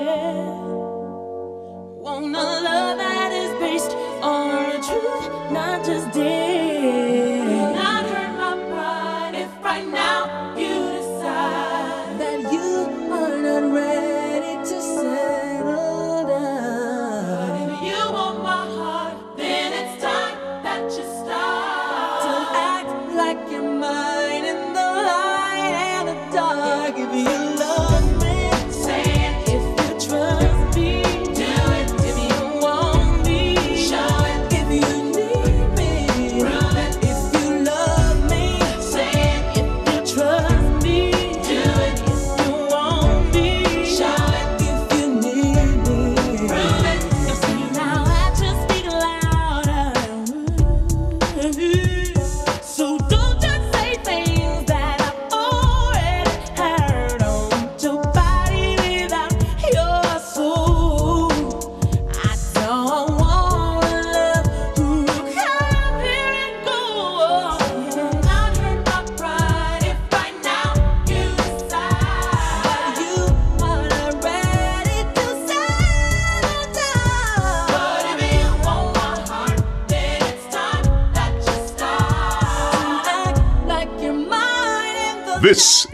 fair.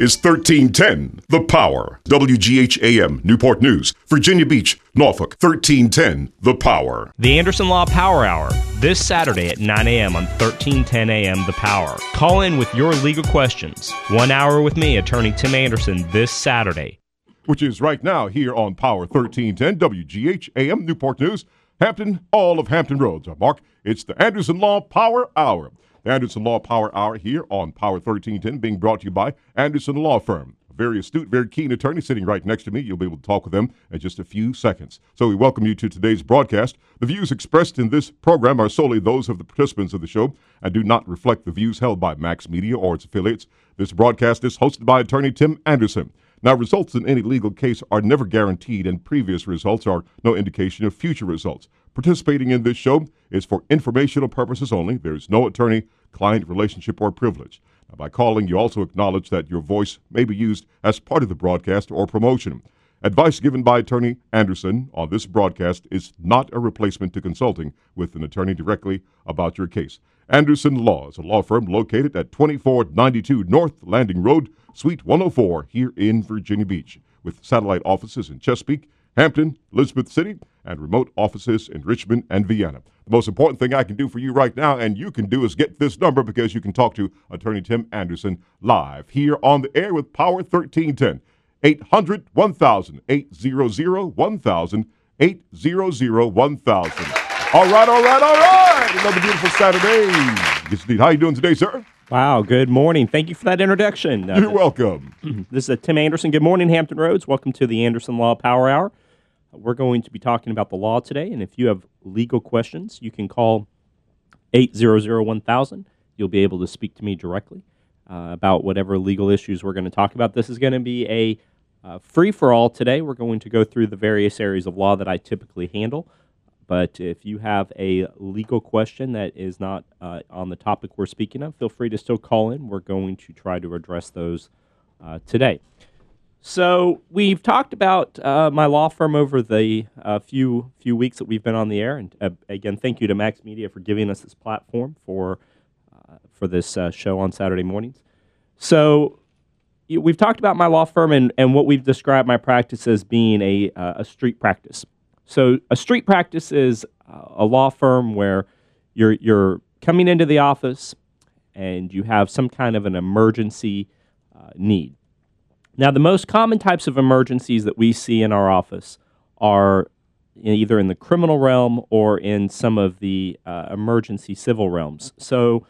Is 1310, The Power. WGHAM, Newport News, Virginia Beach, Norfolk. 1310, The Power. The Anderson Law Power Hour, this Saturday at 9 a.m. on 1310 a.m. The Power. Call in with your legal questions. One hour with me, attorney Tim Anderson, this Saturday. which is right now here on Power 1310 WGH AM Newport News, Hampton, all of Hampton Roads. Mark, it's the Anderson Law Power Hour. Anderson Law Power Hour here on Power 1310 being brought to you by Anderson Law Firm. A very astute, very keen attorney sitting right next to me. You'll be able to talk with them in just a few seconds. So we welcome you to today's broadcast. The views expressed in this program are solely those of the participants of the show and do not reflect the views held by Max Media or its affiliates. This broadcast is hosted by attorney Tim Anderson. Now, results in any legal case are never guaranteed, and previous results are no indication of future results. Participating in this show is for informational purposes only. There is no attorney client relationship or privilege. Now, by calling, you also acknowledge that your voice may be used as part of the broadcast or promotion. Advice given by Attorney Anderson on this broadcast is not a replacement to consulting with an attorney directly about your case. Anderson Law is a law firm located at 2492 North Landing Road, Suite 104, here in Virginia Beach, with satellite offices in Chesapeake, Hampton, Elizabeth City, and remote offices in Richmond and Vienna. The most important thing I can do for you right now, and you can do, is get this number because you can talk to Attorney Tim Anderson live here on the air with Power 1310. 800 1000 800 1000 800 1000. All right, all right, all right. Another beautiful Saturday. Yes, indeed. How you doing today, sir? Wow, good morning. Thank you for that introduction. Uh, You're welcome. This is uh, Tim Anderson. Good morning, Hampton Roads. Welcome to the Anderson Law Power Hour. We're going to be talking about the law today, and if you have legal questions, you can call 800-1000. You'll be able to speak to me directly uh, about whatever legal issues we're going to talk about. This is going to be a uh, free-for-all today. We're going to go through the various areas of law that I typically handle. But if you have a legal question that is not uh, on the topic we're speaking of, feel free to still call in. We're going to try to address those uh, today. So we've talked about uh, my law firm over the uh, few few weeks that we've been on the air, and uh, again, thank you to Max Media for giving us this platform for uh, for this uh, show on Saturday mornings. So we've talked about my law firm and, and what we've described my practice as being a uh, a street practice. So a street practice is a law firm where you're you're coming into the office and you have some kind of an emergency need. Now, the most common types of emergencies that we see in our office are either in the criminal realm or in some of the uh, emergency civil realms. So,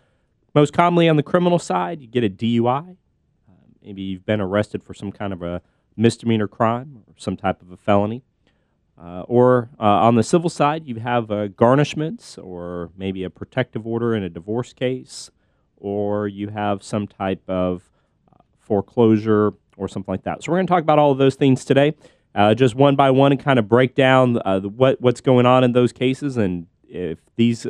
most commonly on the criminal side, you get a DUI. Uh, maybe you've been arrested for some kind of a misdemeanor crime or some type of a felony. Uh, or uh, on the civil side, you have uh, garnishments or maybe a protective order in a divorce case, or you have some type of uh, foreclosure or something like that. So we're going to talk about all of those things today, uh, just one by one, and kind of break down uh, the, what what's going on in those cases. And if these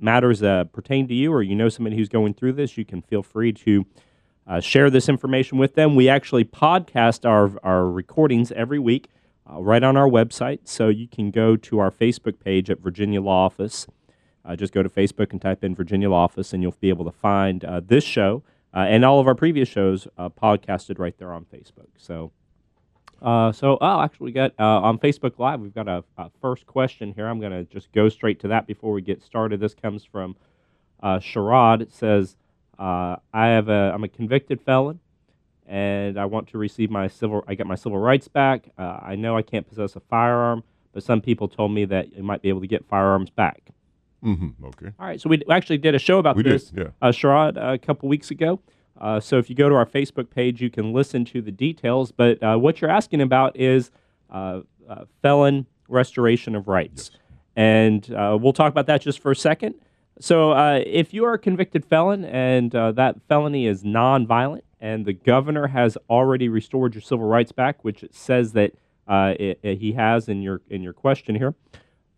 matters pertain to you, or you know somebody who's going through this, you can feel free to uh, share this information with them. We actually podcast our our recordings every week. uh, right on our website. So you can go to our Facebook page at Virginia Law Office. Uh, just go to Facebook and type in Virginia Law Office, and you'll be able to find this show uh, and all of our previous shows uh, podcasted right there on Facebook. So, uh, so oh, actually, we got uh, on Facebook Live. We've got a, a first question here. I'm going to just go straight to that before we get started. This comes from uh, Sherrod. It says, uh, "I have a I'm a convicted felon." And I want to receive my civil. I get my civil rights back. I know I can't possess a firearm, but some people told me that you might be able to get firearms back. Mm-hmm. Okay. All right, so we actually did a show about We did, this, yeah. uh, Sherrod, a couple weeks ago. Uh, so if you go to our Facebook page, you can listen to the details. But uh, what you're asking about is uh, uh, felon restoration of rights, and uh, we'll talk about that just for a second. So uh, if you are a convicted felon and uh, that felony is nonviolent, and the governor has already restored your civil rights back, which it says that uh, it, it- he has in your in your question here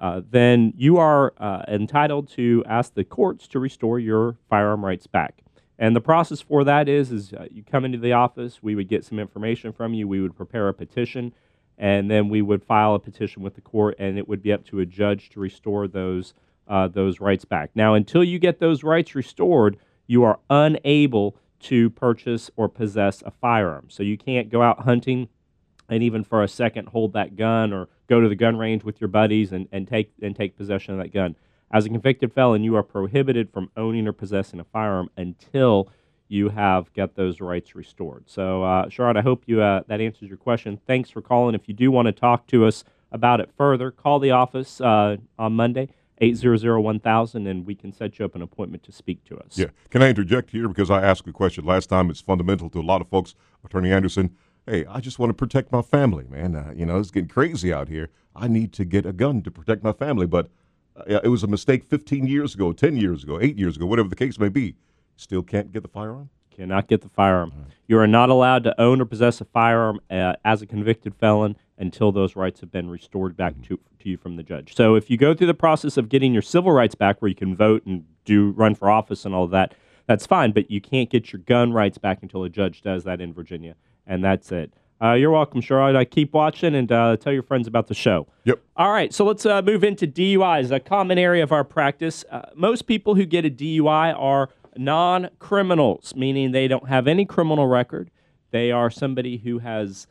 uh, then you are uh, entitled to ask the courts to restore your firearm rights back. And the process for that is, is uh, you come into the office, we would get some information from you, we would prepare a petition, and then we would file a petition with the court, and it would be up to a judge to restore those uh, those rights back. Now, until you get those rights restored, you are unable to purchase or possess a firearm. So you can't go out hunting and even for a second hold that gun or go to the gun range with your buddies and, and take and take possession of that gun. As a convicted felon, you are prohibited from owning or possessing a firearm until you have got those rights restored. So, uh, Sherrod, I hope you uh, that answers your question. Thanks for calling. If you do want to talk to us about it further, call the office uh, on Monday, 800-1000, and we can set you up an appointment to speak to us. Yeah. Can I interject here because I asked a question last time? It's fundamental to a lot of folks. Attorney Anderson. Hey, I just want to protect my family, man. Uh, you know, it's getting crazy out here. I need to get a gun to protect my family, but uh, it was a mistake 15 years ago, 10 years ago, 8 years ago, whatever the case may be. Still can't get the firearm? Cannot get the firearm. You are not allowed to own or possess a firearm uh, as a convicted felon until those rights have been restored back to, to you from the judge. So if you go through the process of getting your civil rights back, where you can vote and do run for office and all of that, that's fine. But you can't get your gun rights back until a judge does that in Virginia, and that's it. Uh, you're welcome, Sherrod. I keep watching and uh, tell your friends about the show. Yep. All right, so let's uh, move into DUIs, a common area of our practice. Uh, most people who get a DUI are non criminals, meaning they don't have any criminal record. They are somebody who has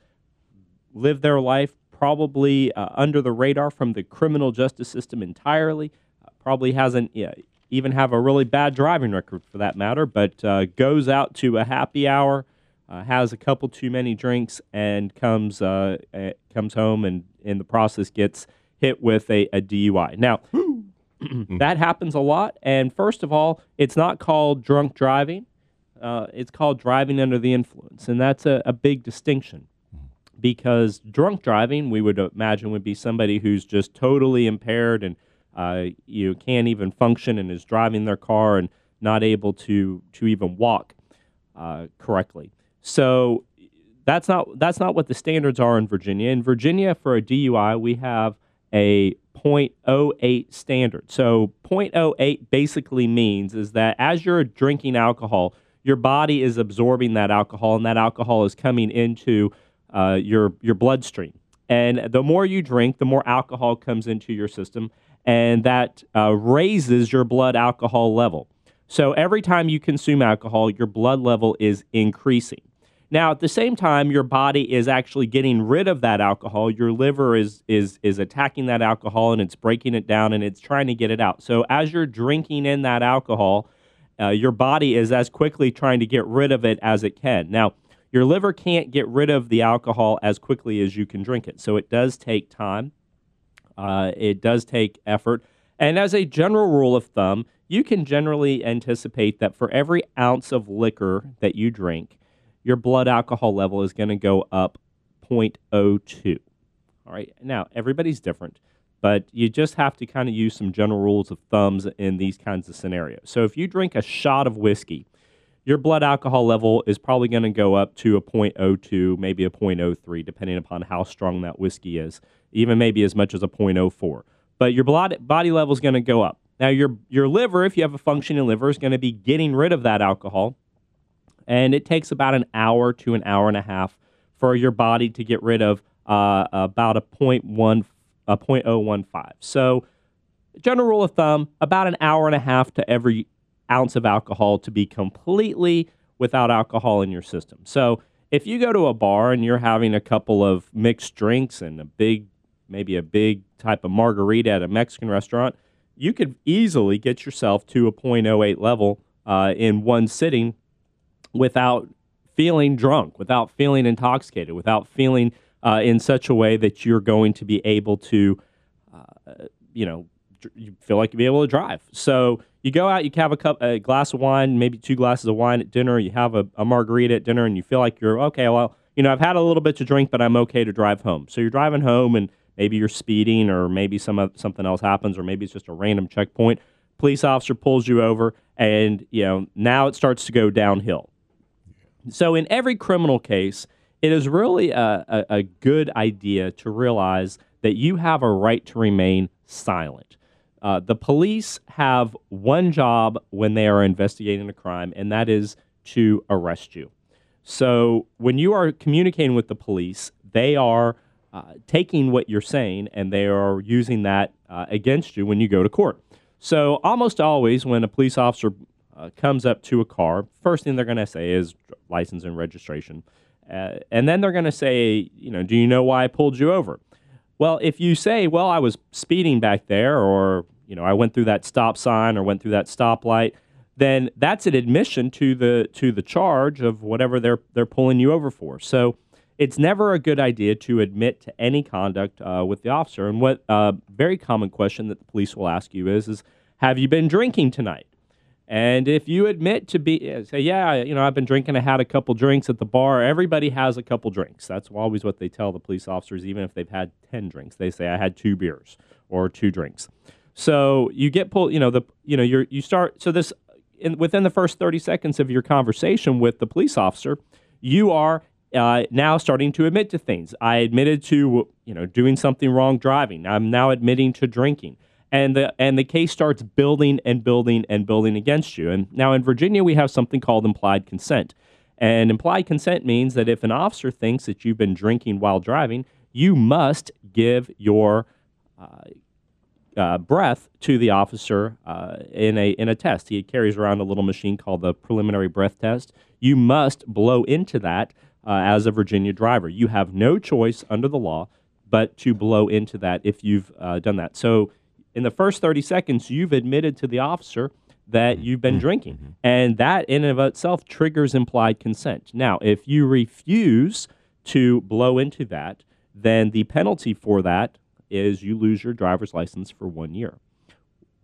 lived their life probably uh, under the radar from the criminal justice system entirely. Uh, probably hasn't yeah, even have a really bad driving record for that matter, but uh, goes out to a happy hour, uh, has a couple too many drinks, and comes uh, uh, comes home and in the process gets hit with a, a DUI. Now. that happens a lot. And first of all, it's not called drunk driving. Uh, it's called driving under the influence. And that's a, a big distinction because drunk driving, we would imagine, would be somebody who's just totally impaired and uh, you can't even function and is driving their car and not able to to even walk uh, correctly. So that's not that's not what the standards are in Virginia. In Virginia, for a DUI, we have a 0.08 standard. So 0.08 basically means is that as you're drinking alcohol, your body is absorbing that alcohol, and that alcohol is coming into uh, your your bloodstream. And the more you drink, the more alcohol comes into your system, and that uh, raises your blood alcohol level. So every time you consume alcohol, your blood level is increasing. Now, at the same time, your body is actually getting rid of that alcohol. Your liver is is is attacking that alcohol and it's breaking it down and it's trying to get it out. So as you're drinking in that alcohol, uh, your body is as quickly trying to get rid of it as it can. Now, your liver can't get rid of the alcohol as quickly as you can drink it. So it does take time. Uh, it does take effort. And as a general rule of thumb, you can generally anticipate that for every ounce of liquor that you drink, your blood alcohol level is going to go up 0.02. All right. Now, everybody's different, but you just have to kind of use some general rules of thumbs in these kinds of scenarios. So if you drink a shot of whiskey, your blood alcohol level is probably going to go up to a 0.02, maybe a 0.03, depending upon how strong that whiskey is, even maybe as much as a 0.04. But your blood, body level is going to go up. Now, your, your liver, if you have a functioning liver, is going to be getting rid of that alcohol. And it takes about an hour to an hour and a half for your body to get rid of uh, about a point one, a point oh one five. So, general rule of thumb: about an hour and a half to every ounce of alcohol to be completely without alcohol in your system. So, if you go to a bar and you're having a couple of mixed drinks and a big, maybe a big type of margarita at a Mexican restaurant, you could easily get yourself to a 0.08 level uh, in one sitting without feeling drunk, without feeling intoxicated, without feeling uh, in such a way that you're going to be able to, uh, you know, you feel like you'll be able to drive. So you go out, you have a cup, a glass of wine, maybe two glasses of wine at dinner. You have a, a margarita at dinner, and you feel like you're okay. Well, you know, I've had a little bit to drink, but I'm okay to drive home. So you're driving home, and maybe you're speeding, or maybe some something else happens, or maybe it's just a random checkpoint. Police officer pulls you over, and you know now it starts to go downhill. So, in every criminal case, it is really a, a, a good idea to realize that you have a right to remain silent. Uh, the police have one job when they are investigating a crime, and that is to arrest you. So, when you are communicating with the police, they are uh, taking what you're saying and they are using that uh, against you when you go to court. So, almost always, when a police officer uh, comes up to a car, first thing they're going to say is license and registration. Uh, and then they're going to say, you know, do you know why I pulled you over? Well, if you say, well, I was speeding back there, or, you know, I went through that stop sign or went through that stoplight, then that's an admission to the to the charge of whatever they're they're pulling you over for. So it's never a good idea to admit to any conduct uh, with the officer. And what a uh, very common question that the police will ask you is, is have you been drinking tonight? And if you admit to be, uh, say, yeah, you know, I've been drinking, I had a couple drinks at the bar. Everybody has a couple drinks. That's always what they tell the police officers, even if they've had 10 drinks. They say, I had two beers or two drinks. So you get pulled, you know, the, you know, you're, you start, so this, in, within the first 30 seconds of your conversation with the police officer, you are uh, now starting to admit to things. I admitted to, you know, doing something wrong driving. I'm now admitting to drinking and the and the case starts building and building and building against you. And now in Virginia, we have something called implied consent. And implied consent means that if an officer thinks that you've been drinking while driving, you must give your uh, uh, breath to the officer uh, in a in a test. He carries around a little machine called the preliminary breath test. You must blow into that uh, as a Virginia driver. You have no choice under the law but to blow into that if you've uh, done that. So in the first 30 seconds, you've admitted to the officer that Mm-hmm. you've been drinking. And that in and of itself triggers implied consent. Now, if you refuse to blow into that, then the penalty for that is you lose your driver's license for one year.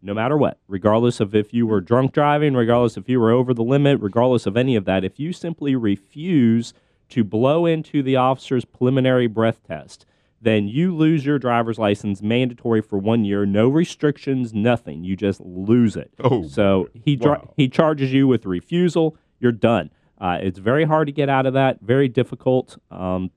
No matter what, regardless of if you were drunk driving, regardless if you were over the limit, regardless of any of that, if you simply refuse to blow into the officer's preliminary breath test, then you lose your driver's license mandatory for one year, no restrictions, nothing. You just lose it. Oh, so he dri- wow. he charges you with refusal. You're done. Uh, it's very hard to get out of that. Very difficult um,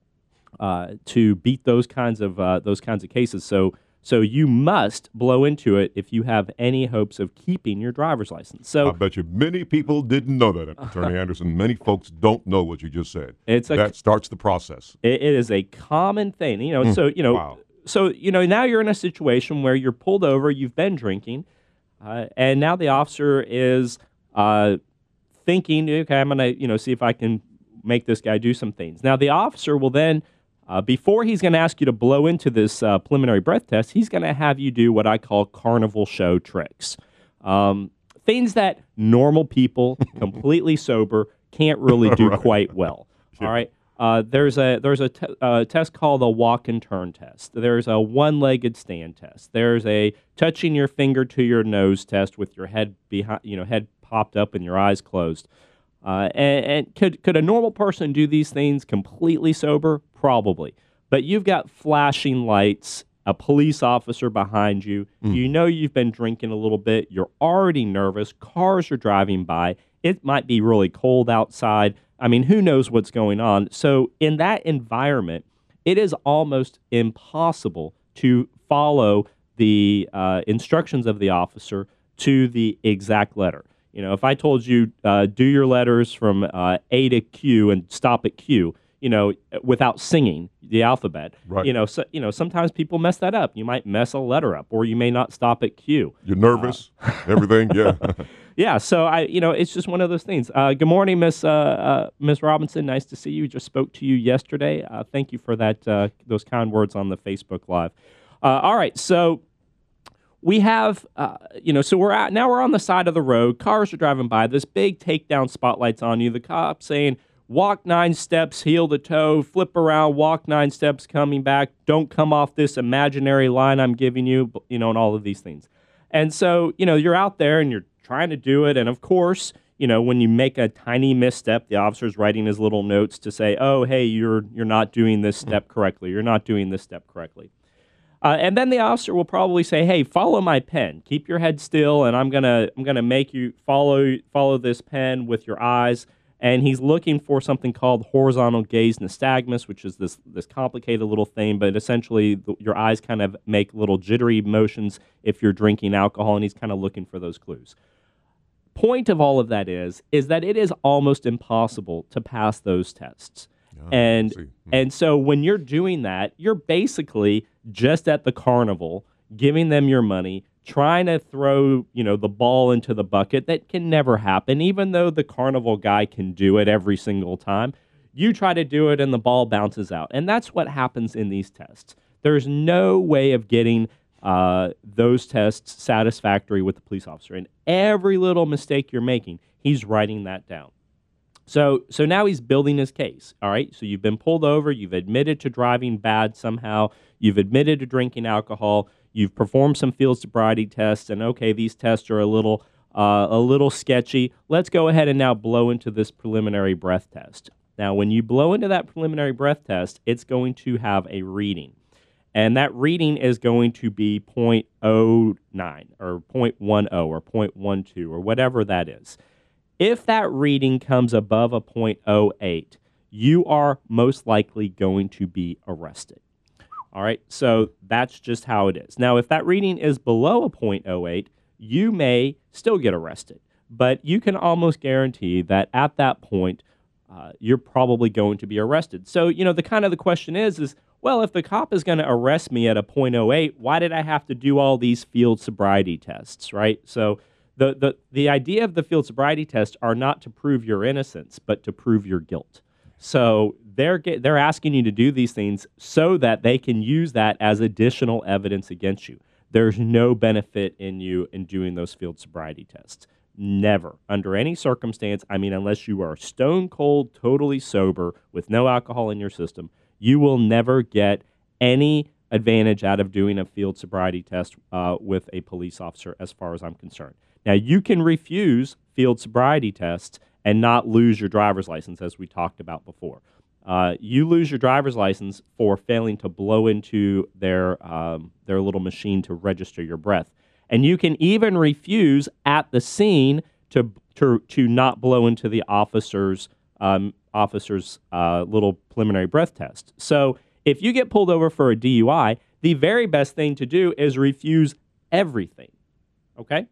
uh, to beat those kinds of uh, those kinds of cases. So so you must blow into it if you have any hopes of keeping your driver's license. So I bet you many people didn't know that, Attorney Anderson. Many folks don't know what you just said. It's a- that starts the process. It, it is a common thing, you know. so you know, wow. so you know, now you're in a situation where you're pulled over, you've been drinking, uh, and now the officer is uh, thinking, okay, I'm gonna, you know, see if I can make this guy do some things. Now the officer will then, uh, before he's going to ask you to blow into this uh, preliminary breath test, he's going to have you do what I call carnival show tricks. Um, things that normal people, completely sober, can't really do quite well. All right. Uh, there's a there's a te- uh, test called a walk and turn test. There's a one-legged stand test. There's a touching your finger to your nose test with your head behind, you know, head popped up and your eyes closed. Uh, and, and could could a normal person do these things completely sober? Probably. But you've got flashing lights, a police officer behind you. You know you've been drinking a little bit. You're already nervous. Cars are driving by. It might be really cold outside. I mean, who knows what's going on? So in that environment, it is almost impossible to follow the uh, instructions of the officer to the exact letter. You know, if I told you uh, do your letters from uh, A to Q and stop at Q, you know, without singing the alphabet. Right. You know, so, you know, sometimes people mess that up. You might mess a letter up, or you may not stop at Q. You're nervous, everything. Yeah. Yeah, so I, you know, it's just one of those things. Uh, good morning, Miss uh, uh, Miss Robinson. Nice to see you. Just spoke to you yesterday. Uh, thank you for that. Uh, those kind words on the Facebook Live. Uh, all right, so we have, uh, you know, so we're at now. We're on the side of the road. Cars are driving by. This big takedown spotlights on you. The cop saying, "Walk nine steps, heel to toe, flip around, walk nine steps, coming back. Don't come off this imaginary line I'm giving you." You know, and all of these things. And so, you know, you're out there and you're trying to do it. And of course, you know, when you make a tiny misstep, the officer's writing his little notes to say, "Oh, hey, you're you're not doing this step correctly. You're not doing this step correctly." Uh, and then the officer will probably say, "Hey, follow my pen. Keep your head still, and I'm gonna I'm gonna make you follow follow this pen with your eyes." And he's looking for something called horizontal gaze nystagmus, which is this this complicated little thing, but essentially the, your eyes kind of make little jittery motions if you're drinking alcohol, and he's kind of looking for those clues point of all of that is is that it is almost impossible to pass those tests. and see. Hmm. and so when you're doing that, you're basically just at the carnival giving them your money, trying to throw, you know, the ball into the bucket that can never happen even though the carnival guy can do it every single time. You try to do it and the ball bounces out. And that's what happens in these tests. There's no way of getting uh, those tests satisfactory with the police officer. And every little mistake you're making, he's writing that down. So, so now he's building his case. All right. So you've been pulled over. You've admitted to driving bad somehow. You've admitted to drinking alcohol. You've performed some field sobriety tests, and okay, these tests are a little, uh, a little sketchy. Let's go ahead and now blow into this preliminary breath test. Now, when you blow into that preliminary breath test, it's going to have a reading and that reading is going to be 0.09 or 0.10 or 0.12 or whatever that is. If that reading comes above a 0.08, you are most likely going to be arrested. All right, so that's just how it is. Now, if that reading is below a 0.08, you may still get arrested, but you can almost guarantee that at that point, uh, you're probably going to be arrested. So, you know, the kind of the question is, is well, if the cop is going to arrest me at a .08, why did I have to do all these field sobriety tests, right? So the, the, the idea of the field sobriety tests are not to prove your innocence, but to prove your guilt. So they're, get, they're asking you to do these things so that they can use that as additional evidence against you. There's no benefit in you in doing those field sobriety tests. Never, under any circumstance, I mean, unless you are stone cold, totally sober, with no alcohol in your system, you will never get any advantage out of doing a field sobriety test uh, with a police officer, as far as I'm concerned. Now, you can refuse field sobriety tests and not lose your driver's license, as we talked about before. Uh, you lose your driver's license for failing to blow into their um, their little machine to register your breath, and you can even refuse at the scene to to to not blow into the officer's um, officer's uh, little preliminary breath test. So if you get pulled over for a DUI, the very best thing to do is refuse everything. Okay?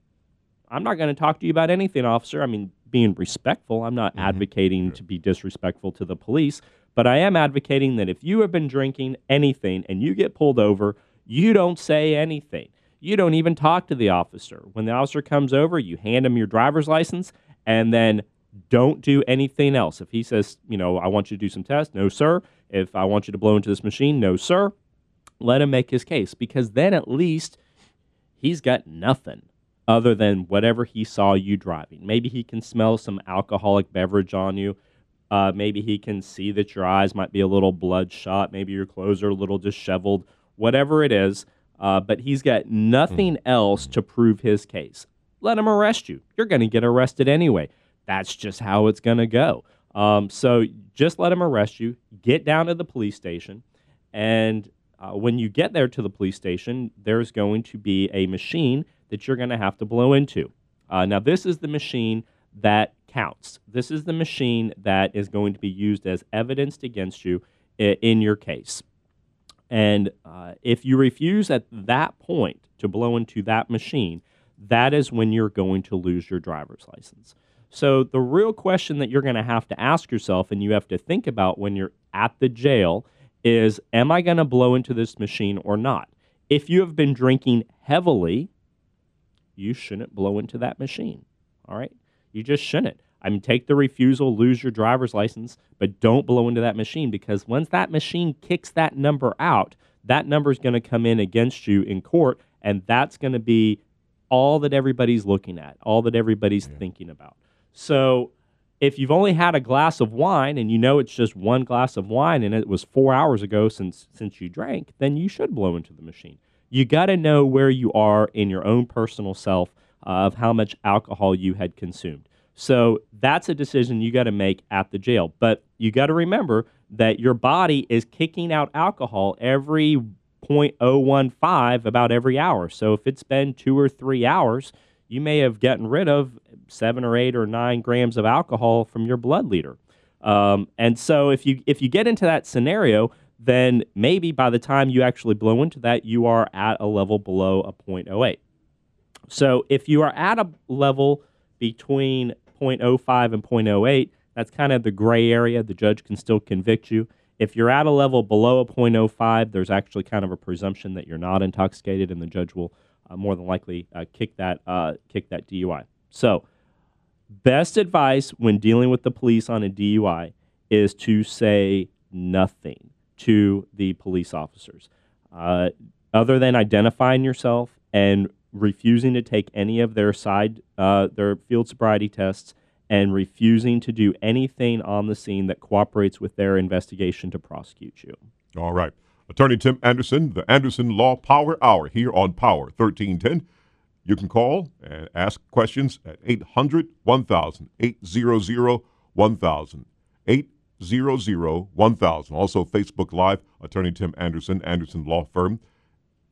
I'm not going to talk to you about anything, officer. I mean, being respectful. I'm not mm-hmm. advocating to be disrespectful to the police, but I am advocating that if you have been drinking anything and you get pulled over, you don't say anything. You don't even talk to the officer. When the officer comes over, you hand him your driver's license and then don't do anything else. If he says, you know, I want you to do some tests, no, sir. If I want you to blow into this machine, no, sir. Let him make his case because then at least he's got nothing other than whatever he saw you driving. Maybe he can smell some alcoholic beverage on you. Uh, maybe he can see that your eyes might be a little bloodshot. Maybe your clothes are a little disheveled. Whatever it is, uh, but he's got nothing else to prove his case. Let him arrest you. You're going to get arrested anyway. That's just how it's going to go. Um, so just let him arrest you. Get down to the police station, and uh, when you get there to the police station, there's going to be a machine that you're going to have to blow into. Uh, now, this is the machine that counts. This is the machine that is going to be used as evidence against you in your case. And uh, if you refuse at that point to blow into that machine, that is when you're going to lose your driver's license. So the real question that you're going to have to ask yourself and you have to think about when you're at the jail is am I going to blow into this machine or not? If you have been drinking heavily, you shouldn't blow into that machine. All right? You just shouldn't. I mean, take the refusal, lose your driver's license, but don't blow into that machine because once that machine kicks that number out, that number is going to come in against you in court, and that's going to be all that everybody's looking at, all that everybody's yeah. thinking about. So, if you've only had a glass of wine and you know it's just one glass of wine and it was four hours ago since since you drank, then you should blow into the machine. You got to know where you are in your own personal self of how much alcohol you had consumed. So that's a decision you got to make at the jail. But you got to remember that your body is kicking out alcohol every 0.015 about every hour. So if it's been two or three hours, you may have gotten rid of seven or eight or nine grams of alcohol from your blood liter. Um, and so if you if you get into that scenario, then maybe by the time you actually blow into that, you are at a level below a 0.08. So if you are at a level between 0.05 and 0.08, that's kind of the gray area. The judge can still convict you. If you're at a level below a 0.05, there's actually kind of a presumption that you're not intoxicated, and the judge will uh, more than likely uh, kick that uh, kick that DUI. So, best advice when dealing with the police on a DUI is to say nothing to the police officers, uh, other than identifying yourself and refusing to take any of their side uh, their field sobriety tests and refusing to do anything on the scene that cooperates with their investigation to prosecute you. All right. Attorney Tim Anderson, the Anderson Law Power Hour here on Power 1310. You can call and ask questions at 800 1000, 800 1000, 800 1000. Also, Facebook Live, Attorney Tim Anderson, Anderson Law Firm,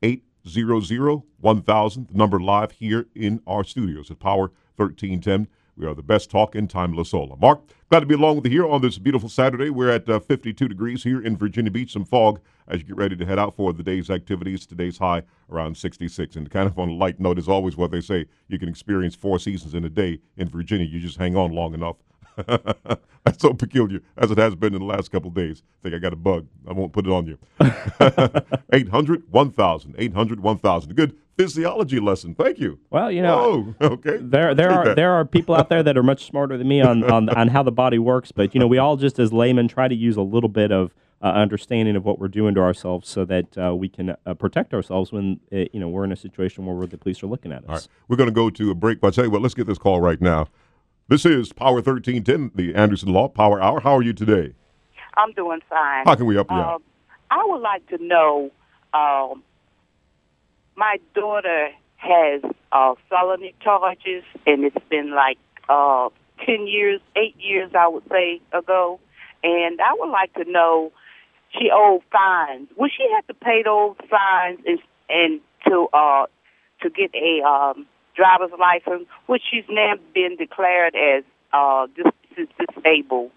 800 1000. The number live here in our studios at Power 1310. We are the best talk in time, La Sola. Mark, glad to be along with you here on this beautiful Saturday. We're at uh, 52 degrees here in Virginia Beach. Some fog as you get ready to head out for the day's activities. Today's high around 66. And kind of on a light note, is always what they say you can experience four seasons in a day in Virginia. You just hang on long enough. That's so peculiar as it has been in the last couple days. I think I got a bug. I won't put it on you. 800 1000. 800 1000. Good physiology lesson. Thank you. Well, you know, oh, okay. There, there are there are people out there that are much smarter than me on, on on how the body works. But you know, we all just as laymen try to use a little bit of uh, understanding of what we're doing to ourselves, so that uh, we can uh, protect ourselves when uh, you know we're in a situation where the police are looking at us. All right, we're going to go to a break. But I tell you what, let's get this call right now. This is Power thirteen ten, the Anderson Law Power Hour. How are you today? I'm doing fine. How can we help you? Um, I would like to know. Um, my daughter has uh, felony charges, and it's been like uh, 10 years, 8 years, I would say, ago. And I would like to know, she owed fines. Would she have to pay those fines and, and to uh, to get a um, driver's license, which she's now been declared as uh, dis- disabled?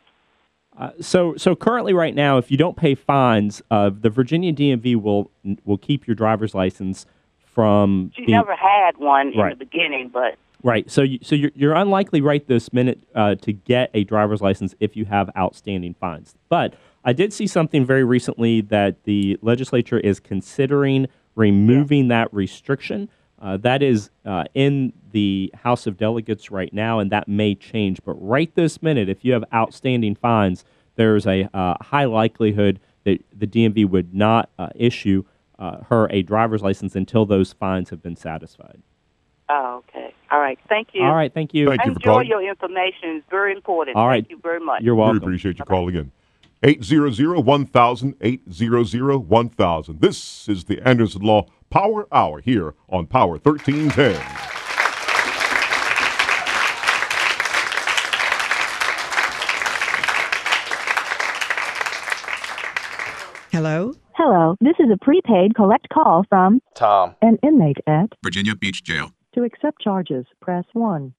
Uh, so, so currently, right now, if you don't pay fines, uh, the Virginia DMV will will keep your driver's license from. She never had one right. in the beginning, but. Right. So, you, so you're, you're unlikely right this minute uh, to get a driver's license if you have outstanding fines. But I did see something very recently that the legislature is considering removing yeah. that restriction. Uh, that is uh, in the House of Delegates right now, and that may change. But right this minute, if you have outstanding fines, there's a uh, high likelihood that the DMV would not uh, issue uh, her a driver's license until those fines have been satisfied. Oh, okay. All right. Thank you. All right. Thank you. Thank you Enjoy your information. It's very important. All right. Thank you very much. You're welcome. We appreciate you call again. calling in. 800 1000, 800 1000. This is the Anderson Law Power Hour here on Power 1310. Hello? Hello, this is a prepaid collect call from Tom, an inmate at Virginia Beach Jail. To accept charges, press 1.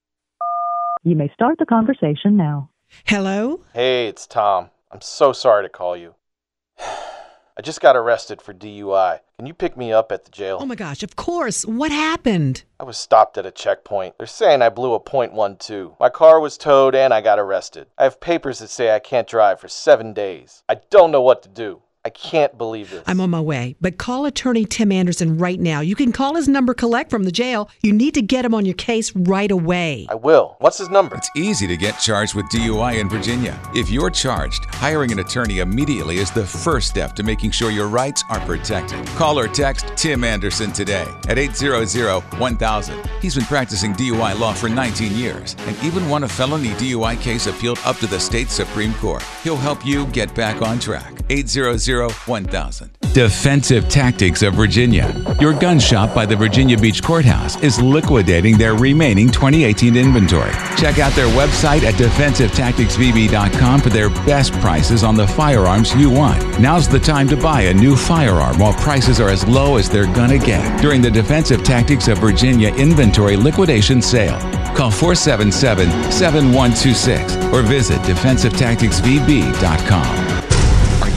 You may start the conversation now. Hello? Hey, it's Tom. I'm so sorry to call you. I just got arrested for DUI. Can you pick me up at the jail? Oh my gosh, of course. What happened? I was stopped at a checkpoint. They're saying I blew a .12. My car was towed and I got arrested. I have papers that say I can't drive for seven days. I don't know what to do. I can't believe this. I'm on my way, but call attorney Tim Anderson right now. You can call his number collect from the jail. You need to get him on your case right away. I will. What's his number? It's easy to get charged with DUI in Virginia. If you're charged, hiring an attorney immediately is the first step to making sure your rights are protected. Call or text Tim Anderson today at 800-1000. He's been practicing DUI law for 19 years and even won a felony DUI case appealed up to the state Supreme Court. He'll help you get back on track. 800 1000. Defensive Tactics of Virginia. Your gun shop by the Virginia Beach Courthouse is liquidating their remaining 2018 inventory. Check out their website at defensivetacticsvb.com for their best prices on the firearms you want. Now's the time to buy a new firearm while prices are as low as they're gonna get during the Defensive Tactics of Virginia inventory liquidation sale. Call 477 7126 or visit defensivetacticsvb.com.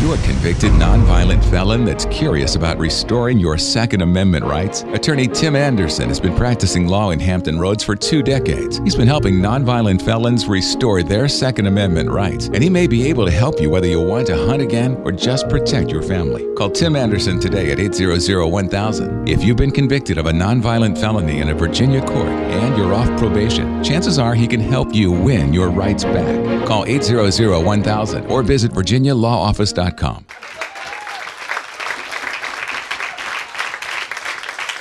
Are you a convicted nonviolent felon that's curious about restoring your Second Amendment rights? Attorney Tim Anderson has been practicing law in Hampton Roads for two decades. He's been helping nonviolent felons restore their Second Amendment rights, and he may be able to help you whether you want to hunt again or just protect your family. Call Tim Anderson today at 800 1000. If you've been convicted of a nonviolent felony in a Virginia court and you're off probation, chances are he can help you win your rights back. Call 800 1000 or visit virginialawoffice.com.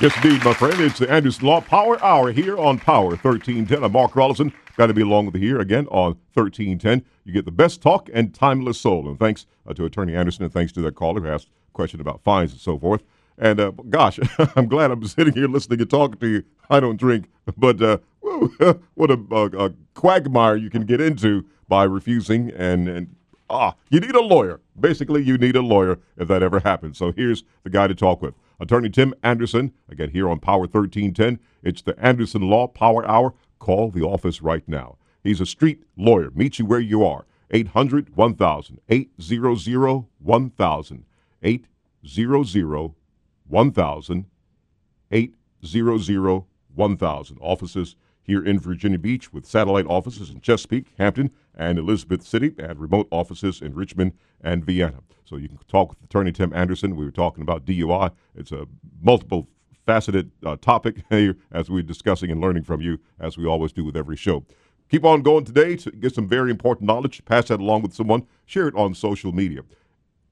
Yes, indeed, my friend. It's the Anderson Law Power Hour here on Power 1310. I'm Mark Rollison. Got to be along with you here again on 1310. You get the best talk and timeless soul. And thanks uh, to Attorney Anderson and thanks to that caller who asked a question about fines and so forth. And uh, gosh, I'm glad I'm sitting here listening and talking to you. I don't drink, but uh, what a, a, a quagmire you can get into by refusing and, and ah, you need a lawyer. Basically, you need a lawyer if that ever happens. So here's the guy to talk with. Attorney Tim Anderson, again here on Power 1310. It's the Anderson Law Power Hour. Call the office right now. He's a street lawyer. Meet you where you are. 800 1000. 800 1000. 800 1000. 800 1000. Offices here in Virginia Beach with satellite offices in Chesapeake, Hampton, and Elizabeth City, and remote offices in Richmond and Vienna. So you can talk with Attorney Tim Anderson. We were talking about DUI. It's a multiple faceted uh, topic as we're discussing and learning from you, as we always do with every show. Keep on going today to get some very important knowledge. Pass that along with someone. Share it on social media.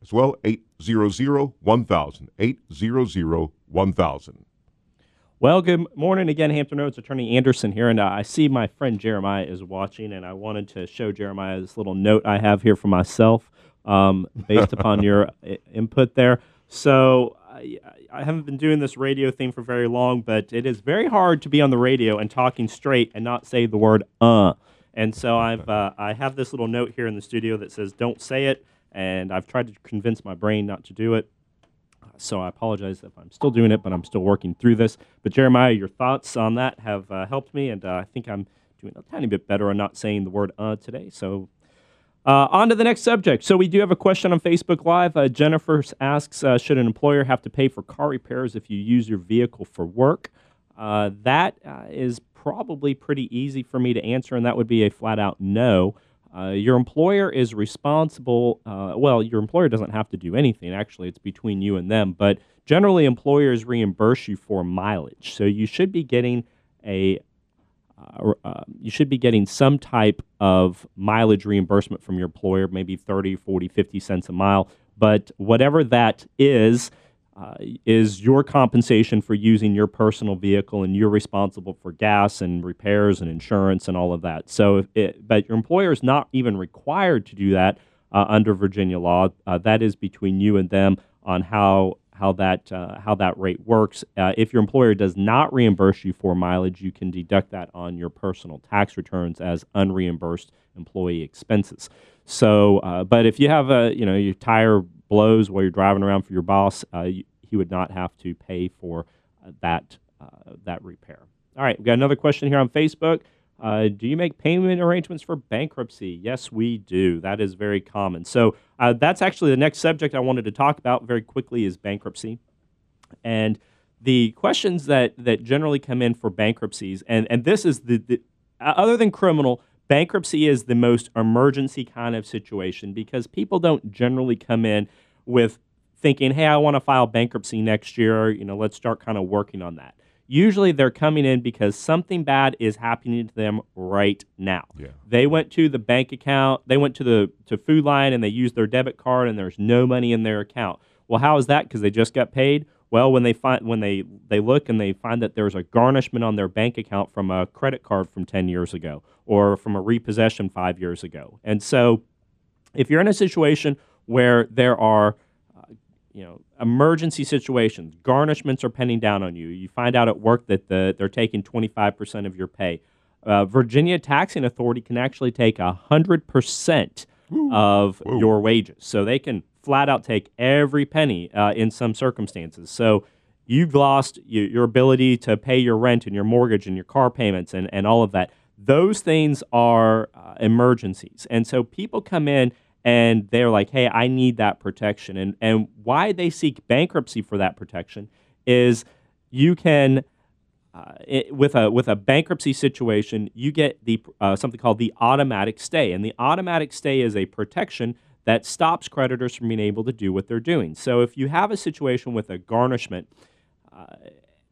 As well, 800 1000. 800 1000. Well, good morning again, Hampton Roads Attorney Anderson here, and uh, I see my friend Jeremiah is watching, and I wanted to show Jeremiah this little note I have here for myself, um, based upon your i- input there. So I, I haven't been doing this radio thing for very long, but it is very hard to be on the radio and talking straight and not say the word "uh." And so I've uh, I have this little note here in the studio that says "Don't say it," and I've tried to convince my brain not to do it. So I apologize if I'm still doing it, but I'm still working through this. But Jeremiah, your thoughts on that have uh, helped me, and uh, I think I'm doing a tiny bit better on not saying the word "uh" today. So uh, on to the next subject. So we do have a question on Facebook Live. Uh, Jennifer asks, uh, should an employer have to pay for car repairs if you use your vehicle for work? Uh, that uh, is probably pretty easy for me to answer, and that would be a flat out no. Uh, your employer is responsible. Uh, well, your employer doesn't have to do anything. Actually, it's between you and them. But generally, employers reimburse you for mileage. So you should be getting a uh, uh, you should be getting some type of mileage reimbursement from your employer, maybe 30, 40, 50 cents a mile. But whatever that is, uh, is your compensation for using your personal vehicle, and you're responsible for gas and repairs and insurance and all of that. So, it, but your employer is not even required to do that uh, under Virginia law. Uh, that is between you and them on how how that uh, how that rate works. Uh, if your employer does not reimburse you for mileage, you can deduct that on your personal tax returns as unreimbursed employee expenses. So, but if you have a you know your tire blows while you're driving around for your boss, uh, you, he would not have to pay for uh, that uh, that repair. All right, we got another question here on Facebook. Uh, do you make payment arrangements for bankruptcy? Yes, we do. That is very common. So uh, that's actually the next subject I wanted to talk about very quickly is bankruptcy, and the questions that that generally come in for bankruptcies, and and this is the, the other than criminal. Bankruptcy is the most emergency kind of situation because people don't generally come in with thinking, "Hey, I want to file bankruptcy next year." You know, let's start kind of working on that. Usually, they're coming in because something bad is happening to them right now. Yeah. They went to the bank account, they went to the to Food Lion, and they used their debit card, and there's no money in their account. Well, how is that? Because they just got paid. Well, when they find when they they look and they find that there's a garnishment on their bank account from a credit card from 10 years ago or from a repossession 5 years ago. And so if you're in a situation where there are you know emergency situations, garnishments are pending down on you. You find out at work that the, they're taking 25% of your pay. Uh, Virginia Taxing Authority can actually take 100% of Whoa. your wages. So they can flat out take every penny uh, in some circumstances. So you've lost y- your ability to pay your rent and your mortgage and your car payments and, and all of that. Those things are uh, emergencies. And so people come in and they're like, hey, I need that protection. And, and why they seek bankruptcy for that protection is you can uh, it, with a with a bankruptcy situation, you get the uh, something called the automatic stay, and the automatic stay is a protection that stops creditors from being able to do what they're doing. So, if you have a situation with a garnishment, uh,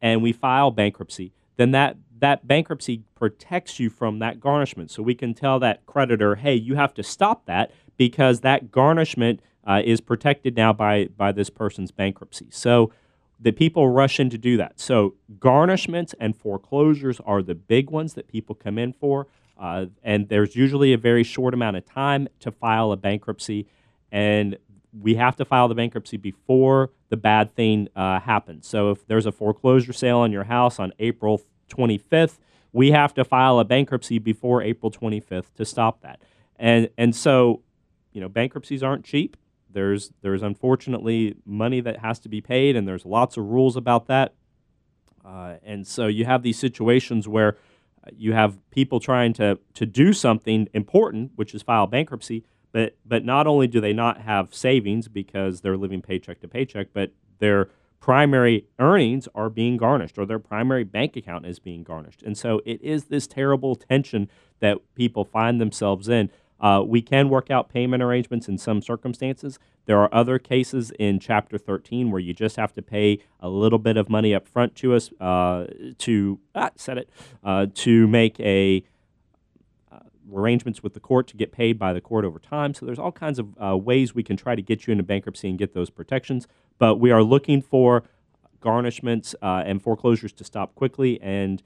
and we file bankruptcy, then that that bankruptcy protects you from that garnishment. So we can tell that creditor, hey, you have to stop that because that garnishment uh, is protected now by by this person's bankruptcy. So the people rush in to do that. So garnishments and foreclosures are the big ones that people come in for, uh, and there's usually a very short amount of time to file a bankruptcy, and we have to file the bankruptcy before the bad thing uh, happens. So if there's a foreclosure sale on your house on April 25th, we have to file a bankruptcy before April 25th to stop that. And and so, you know, bankruptcies aren't cheap. There's there's unfortunately money that has to be paid, and there's lots of rules about that. Uh, and so you have these situations where uh, you have people trying to to do something important, which is file bankruptcy, but but not only do they not have savings because they're living paycheck to paycheck, but their primary earnings are being garnished or their primary bank account is being garnished. And so it is this terrible tension that people find themselves in. Uh, we can work out payment arrangements in some circumstances. There are other cases in Chapter 13 where you just have to pay a little bit of money up front to us uh, to ah, said it uh, to make a uh, arrangements with the court to get paid by the court over time. So there's all kinds of uh, ways we can try to get you into bankruptcy and get those protections. But we are looking for garnishments uh, and foreclosures to stop quickly, and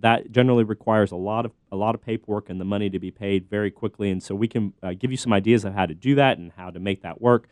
that generally requires a lot of a lot of paperwork and the money to be paid very quickly. And so we can uh, give you some ideas of how to do that and how to make that work.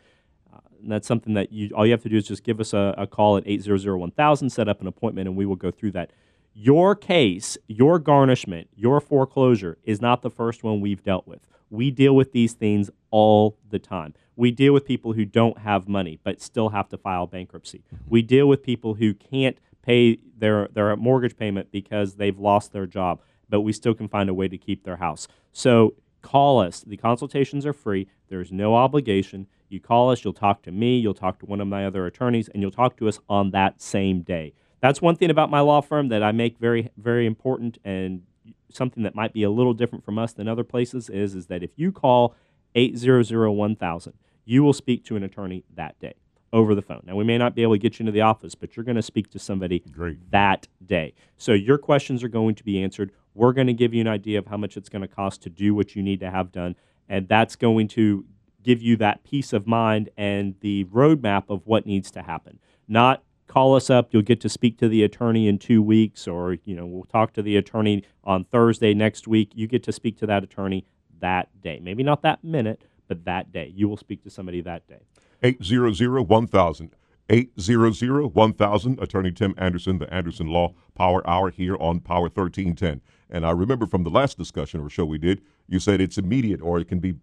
Uh, and that's something that you all you have to do is just give us a, a call at 800-1000, set up an appointment, and we will go through that. Your case, your garnishment, your foreclosure is not the first one we've dealt with. We deal with these things all the time. We deal with people who don't have money but still have to file bankruptcy. We deal with people who can't pay their, their mortgage payment because they've lost their job, but we still can find a way to keep their house. So call us. The consultations are free. There's no obligation. You call us, you'll talk to me, you'll talk to one of my other attorneys, and you'll talk to us on that same day. That's one thing about my law firm that I make very, very important and something that might be a little different from us than other places is, is that if you call 800-1000, you will speak to an attorney that day over the phone. Now, we may not be able to get you into the office, but you're going to speak to somebody Great. that day. So your questions are going to be answered. We're going to give you an idea of how much it's going to cost to do what you need to have done, and that's going to give you that peace of mind and the roadmap of what needs to happen. Not call us up, you'll get to speak to the attorney in 2 weeks or, you know, we'll talk to the attorney on Thursday next week. You get to speak to that attorney that day. Maybe not that minute, but that day. You will speak to somebody that day. 800-1000. 800-1000. Attorney Tim Anderson, the Anderson Law Power Hour here on Power 1310. And I remember from the last discussion or show we did, you said it's immediate or it can be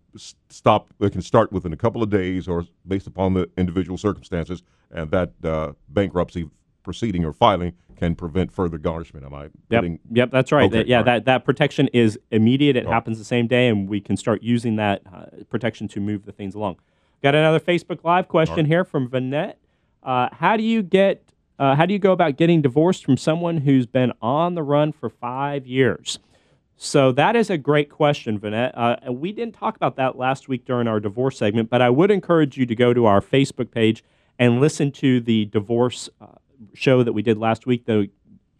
stopped. It can start within a couple of days or based upon the individual circumstances, and that uh, bankruptcy proceeding or filing can prevent further garnishment. Am I Yep, yep, that's right. Okay, That- yeah, right. that, that protection is immediate. It Oh. happens the same day, and we can start using that uh, protection to move the things along. Got another Facebook Live question here from Vanette. Uh, how do you get? Uh, how do you go about getting divorced from someone who's been on the run for five years? So that is a great question, Vanette. Uh, we didn't talk about that last week during our divorce segment, but I would encourage you to go to our Facebook page and listen to the divorce uh, show that we did last week. Though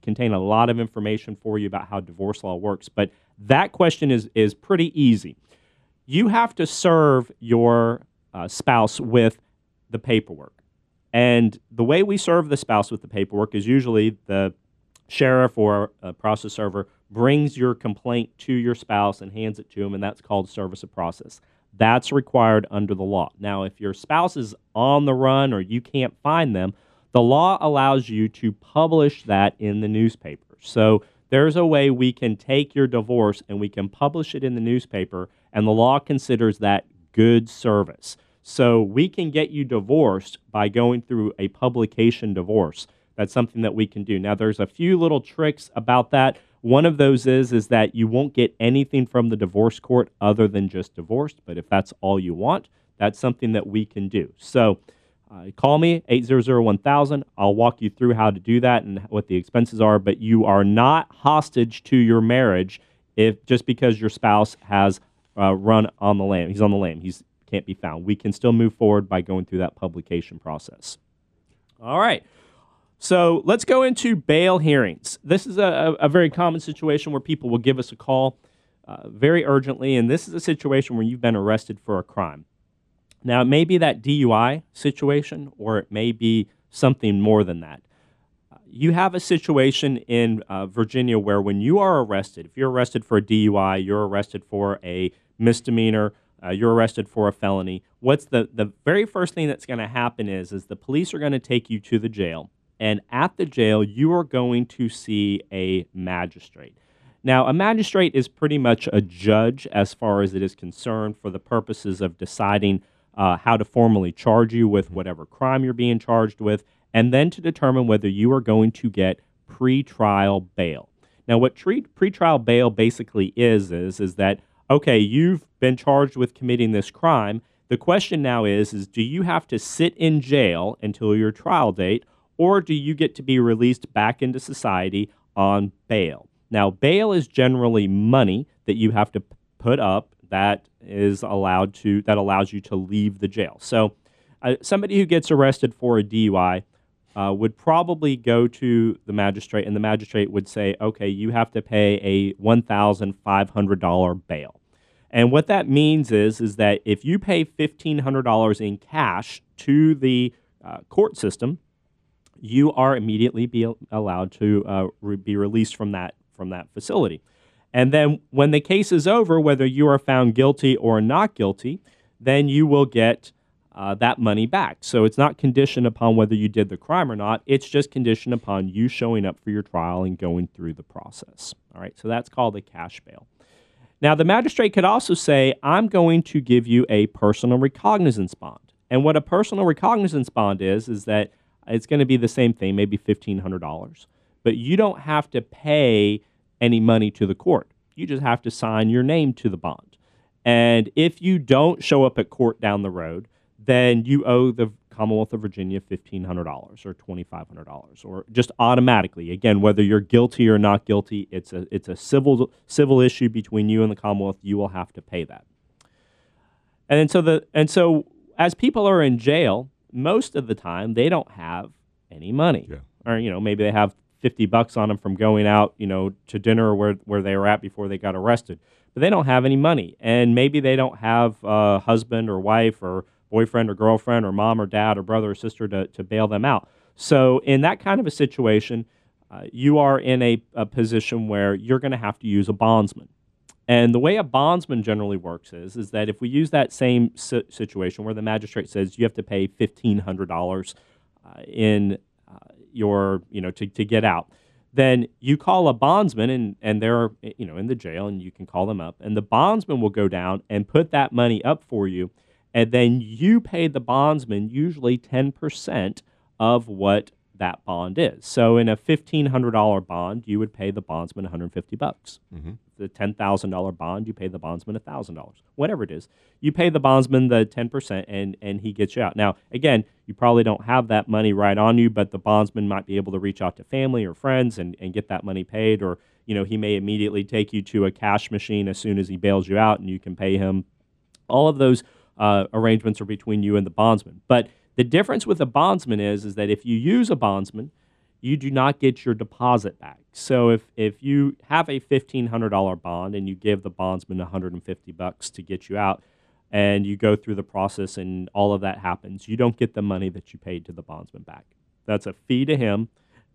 contain a lot of information for you about how divorce law works. But that question is is pretty easy. You have to serve your uh, spouse with the paperwork, and the way we serve the spouse with the paperwork is usually the sheriff or a process server brings your complaint to your spouse and hands it to him, and that's called service of process. That's required under the law. Now, if your spouse is on the run or you can't find them, the law allows you to publish that in the newspaper. So there's a way we can take your divorce and we can publish it in the newspaper, and the law considers that good service. So we can get you divorced by going through a publication divorce. That's something that we can do. Now there's a few little tricks about that. One of those is is that you won't get anything from the divorce court other than just divorced, but if that's all you want, that's something that we can do. So uh, call me 800-1000. I'll walk you through how to do that and what the expenses are, but you are not hostage to your marriage if just because your spouse has uh, run on the lam. He's on the lam. He's can't be found. We can still move forward by going through that publication process. All right. So let's go into bail hearings. This is a, a, very common situation where people will give us a call uh, very urgently, and this is a situation where you've been arrested for a crime. Now, it may be that DUI situation, or it may be something more than that. You have a situation in uh, Virginia where when you are arrested, if you're arrested for a DUI, you're arrested for a misdemeanor, uh, you're arrested for a felony. What's the the very first thing that's going to happen is is the police are going to take you to the jail, and at the jail you are going to see a magistrate. Now, a magistrate is pretty much a judge as far as it is concerned for the purposes of deciding uh, how to formally charge you with whatever crime you're being charged with, and then to determine whether you are going to get pretrial bail. Now, what tre- pretrial bail basically is is is that okay, you've been charged with committing this crime. The question now is is do you have to sit in jail until your trial date, or do you get to be released back into society on bail? Now, bail is generally money that you have to put up that is allowed to that allows you to leave the jail. So, uh, somebody who gets arrested for a DUI uh, would probably go to the magistrate, and the magistrate would say, "Okay, you have to pay a one thousand five hundred dollar bail." And what that means is is that if you pay fifteen hundred dollars in cash to the uh, court system, you are immediately be allowed to uh, re- be released from that from that facility. And then when the case is over, whether you are found guilty or not guilty, then you will get uh, that money back. So it's not conditioned upon whether you did the crime or not. It's just conditioned upon you showing up for your trial and going through the process. All right. So that's called a cash bail. Now, the magistrate could also say, I'm going to give you a personal recognizance bond. And what a personal recognizance bond is, is that it's going to be the same thing, maybe $1,500, but you don't have to pay any money to the court. You just have to sign your name to the bond. And if you don't show up at court down the road, then you owe the Commonwealth of Virginia $1,500 or $2,500 or just automatically. Again, whether you're guilty or not guilty, it's a, it's a civil, civil issue between you and the Commonwealth. You will have to pay that. And so the and so as people are in jail, most of the time they don't have any money. Yeah. Or you know, maybe they have 50 bucks on them from going out, you know, to dinner or where where they were at before they got arrested. But they don't have any money. And maybe they don't have a husband or wife or boyfriend or girlfriend or mom or dad or brother or sister to, to bail them out. So in that kind of a situation, uh, you are in a, a position where you're going to have to use a bondsman. And the way a bondsman generally works is, is that if we use that same si- situation where the magistrate says you have to pay fifteen hundred dollars uh, in uh, your, you know, to, to get out, then you call a bondsman and and they're you know in the jail and you can call them up and the bondsman will go down and put that money up for you, and then you pay the bondsman usually ten percent of what that bond is. So in a fifteen hundred dollar bond, you would pay the bondsman one hundred fifty bucks. Mm-hmm. The ten thousand dollar bond, you pay the bondsman thousand dollars. Whatever it is, you pay the bondsman the ten percent, and and he gets you out. Now again, you probably don't have that money right on you, but the bondsman might be able to reach out to family or friends and and get that money paid, or you know he may immediately take you to a cash machine as soon as he bails you out, and you can pay him all of those uh, arrangements are between you and the bondsman. But the difference with a bondsman is is that if you use a bondsman, you do not get your deposit back. So if if you have a fifteen hundred dollar bond and you give the bondsman one hundred and fifty bucks to get you out, and you go through the process and all of that happens, you don't get the money that you paid to the bondsman back. That's a fee to him,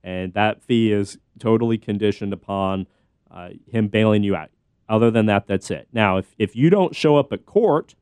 and that fee is totally conditioned upon uh, him bailing you out. Other than that, that's it. Now, if, if you don't show up at court,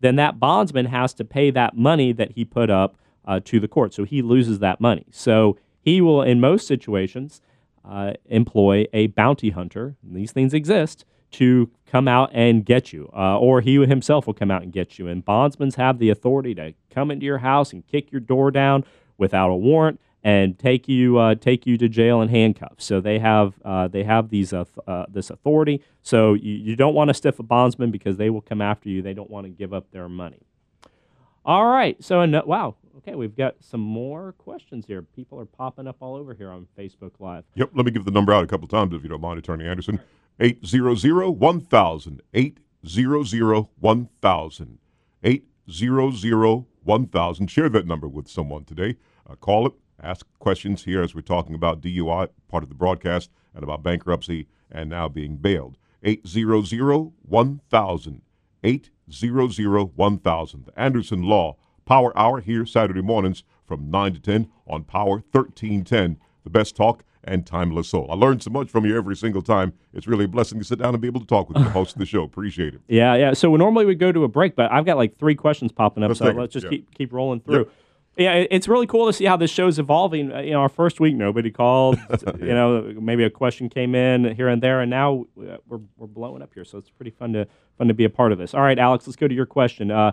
then that bondsman has to pay that money that he put up uh, to the court. So he loses that money. So he will, in most situations, uh, employ a bounty hunter. these things exist to come out and get you, uh, or he himself will come out and get you. And bondsmen have the authority to come into your house and kick your door down without a warrant and take you uh, take you to jail in handcuffs. So they have uh, they have these uh, uh, this authority. So you, you don't want to stiff a bondsman because they will come after you. They don't want to give up their money. All right. So and wow. Okay, we've got some more questions here. People are popping up all over here on Facebook Live. Yep, let me give the number out a couple times if you don't mind, Attorney Anderson. 800-1000, 800-1000, 800-1000. Share that number with someone today. Uh, call it, ask questions here as we're talking about DUI, part of the broadcast, and about bankruptcy and now being bailed. 800-1000, 800-1000. The Anderson Law Power Hour here Saturday mornings from 9 to 10 on Power 1310, the best talk and timeless soul. I learned so much from you every single time. It's really a blessing to sit down and be able to talk with you, the host of the show. Appreciate it. Yeah, yeah. So normally we go to a break, but I've got like three questions popping up, Let's so let's just Yeah. keep keep rolling through. Yeah, it's really cool to see how this show's evolving. Uh, You know, our first week nobody called. You know, maybe a question came in here and there, and now uh, we're we're blowing up here. So it's pretty fun to fun to be a part of this. All right, Alex, let's go to your question. Uh,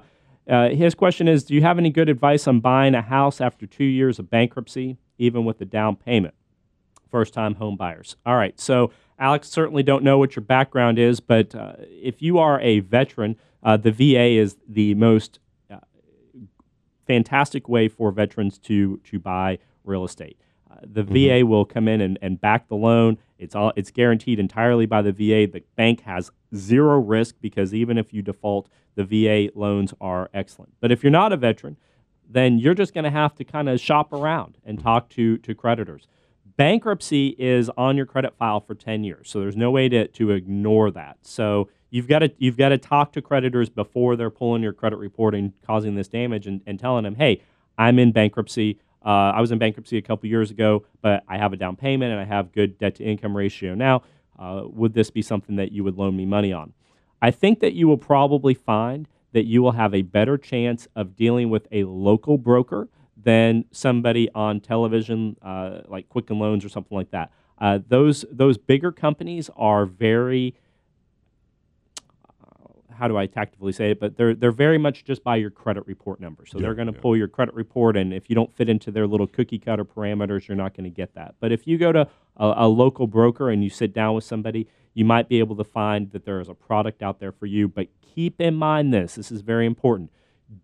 uh, his question is: Do you have any good advice on buying a house after two years of bankruptcy, even with the down payment? first time home buyers. All right. So, Alex, certainly don't know what your background is, but uh, if you are a veteran, uh, the VA is the most fantastic way for veterans to, to buy real estate. Uh, the VA will come in and, and back the loan. It's all it's guaranteed entirely by the VA. The bank has zero risk because even if you default, the VA loans are excellent. But if you're not a veteran, then you're just going to have to kind of shop around and talk to to creditors bankruptcy is on your credit file for 10 years so there's no way to, to ignore that so you've got to you've got to talk to creditors before they're pulling your credit report and causing this damage and, and telling them hey i'm in bankruptcy. Uh, i was in bankruptcy a couple years ago but i have a down payment and i have good debt to income ratio now. Uh, would this be something that you would loan me money on? I think that you will probably find that you will have a better chance of dealing with a local broker than somebody on television, uh, like Quicken Loans or something like that. Uh, those those bigger companies are very how do I tactfully say it? But they're they're very much just by your credit report number. So Yeah, they're going to yeah. pull your credit report, and if you don't fit into their little cookie cutter parameters, you're not going to get that. But if you go to a, a local broker and you sit down with somebody, you might be able to find that there is a product out there for you. But keep in mind this: this is very important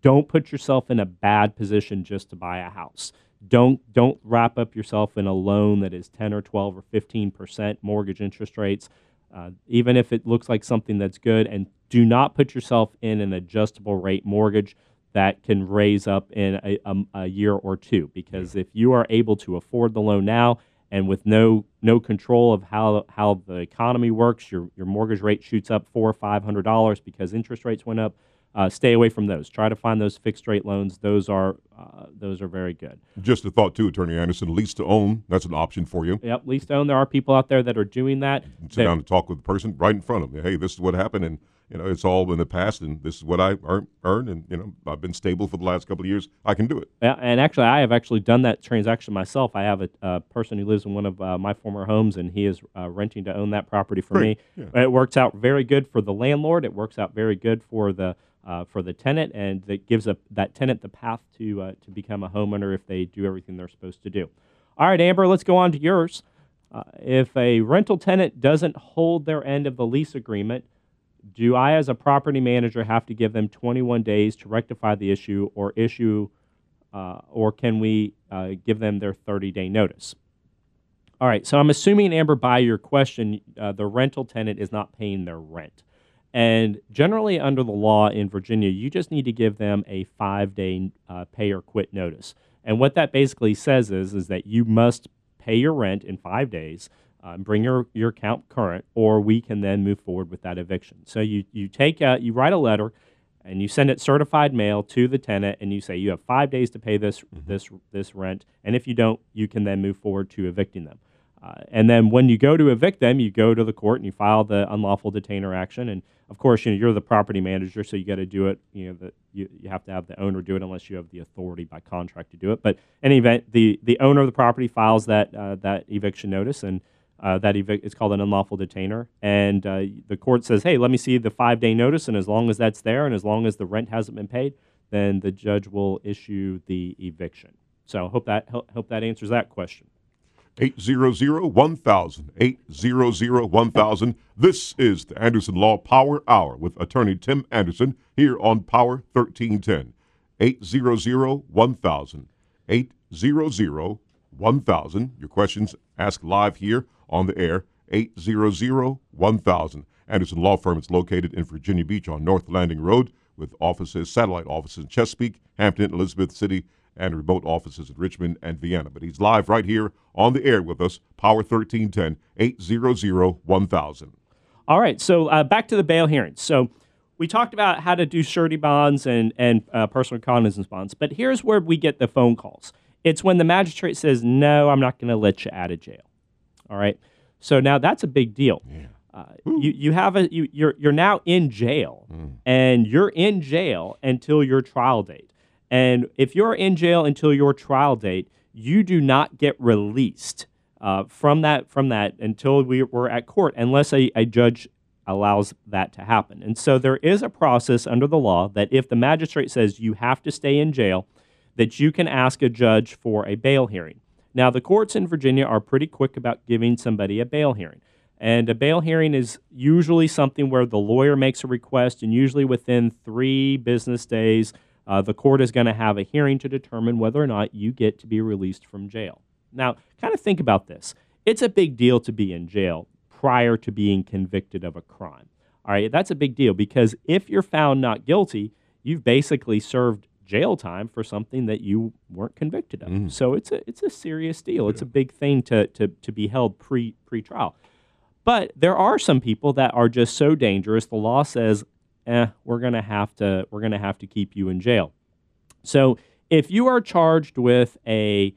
don't put yourself in a bad position just to buy a house. Don't don't wrap up yourself in a loan that is 10 or 12 or 15 percent mortgage interest rates, uh, even if it looks like something that's good. And do not put yourself in an adjustable rate mortgage that can raise up in a, a, a year or two. Because if you are able to afford the loan now and with no no control of how how the economy works, your your mortgage rate shoots up four or five hundred dollars because interest rates went up uh, stay away from those. Try to find those fixed rate loans. Those are uh, those are very good. Just a thought, too, Attorney Anderson. Lease to own, that's an option for you. Yep, lease to own. There are people out there that are doing that. Sit That- down and talk with the person right in front of them. Hey, this is what happened, and you know it's all in the past, and this is what I earn, earn and you know I've been stable for the last couple of years. I can do it. Yeah, and actually, I have actually done that transaction myself. I have a, a person who lives in one of uh, my former homes, and he is uh, renting to own that property for Great, me. yeah. It works out very good for the landlord. It works out very good for the uh, for the tenant, and that gives a, that tenant the path to uh, to become a homeowner if they do everything they're supposed to do. All right, Amber, let's go on to yours. Uh, if a rental tenant doesn't hold their end of the lease agreement, do I, as a property manager, have to give them 21 days to rectify the issue, or issue, uh, or can we uh, give them their 30-day notice? All right, so I'm assuming, Amber, by your question, uh, the rental tenant is not paying their rent. And generally, under the law in Virginia, you just need to give them a five day uh, pay or quit notice. And what that basically says is, is that you must pay your rent in five days, uh, bring your, your account current, or we can then move forward with that eviction. So you, you take a, you write a letter and you send it certified mail to the tenant and you say you have five days to pay this, this, this rent. And if you don't, you can then move forward to evicting them. Uh, and then when you go to evict them, you go to the court and you file the unlawful detainer action. And of course, you know you're the property manager, so you got to do it. You know that you, you have to have the owner do it unless you have the authority by contract to do it. But in any event, the the owner of the property files that uh, that eviction notice, and uh, that evic- it's called an unlawful detainer. And uh, the court says, hey, let me see the five day notice, and as long as that's there, and as long as the rent hasn't been paid, then the judge will issue the eviction. So hope that hope that answers that question. 800-1000, 800-1000. This is the Anderson Law Power Hour with attorney Tim Anderson here on Power 1310. 800-1000, 800-1000. Your questions asked live here on the air, 800-1000. Anderson Law Firm is located in Virginia Beach on North Landing Road with offices, satellite offices in Chesapeake, Hampton, Elizabeth City, and remote offices in Richmond and Vienna. But he's live right here on the air with us, Power 1310 800 1000. All right, so uh, back to the bail hearings. So we talked about how to do surety bonds and, and uh, personal cognizance bonds, but here's where we get the phone calls. It's when the magistrate says, No, I'm not going to let you out of jail. All right, so now that's a big deal. Yeah. Uh, you, you have a you, you're you're now in jail, and you're in jail until your trial date. And if you're in jail until your trial date, you do not get released uh, from that from that until we, we're at court, unless a, a judge allows that to happen. And so there is a process under the law that if the magistrate says you have to stay in jail, that you can ask a judge for a bail hearing. Now, the courts in Virginia are pretty quick about giving somebody a bail hearing. And a bail hearing is usually something where the lawyer makes a request, and usually within three business days, uh, the court is going to have a hearing to determine whether or not you get to be released from jail. Now, kind of think about this. It's a big deal to be in jail prior to being convicted of a crime. All right, that's a big deal because if you're found not guilty, you've basically served jail time for something that you weren't convicted of. So it's a it's a serious deal. It's a big thing to to, to be held pre pre trial. But there are some people that are just so dangerous. The law says, "Eh, we're gonna have to we're gonna have to keep you in jail." So if you are charged with a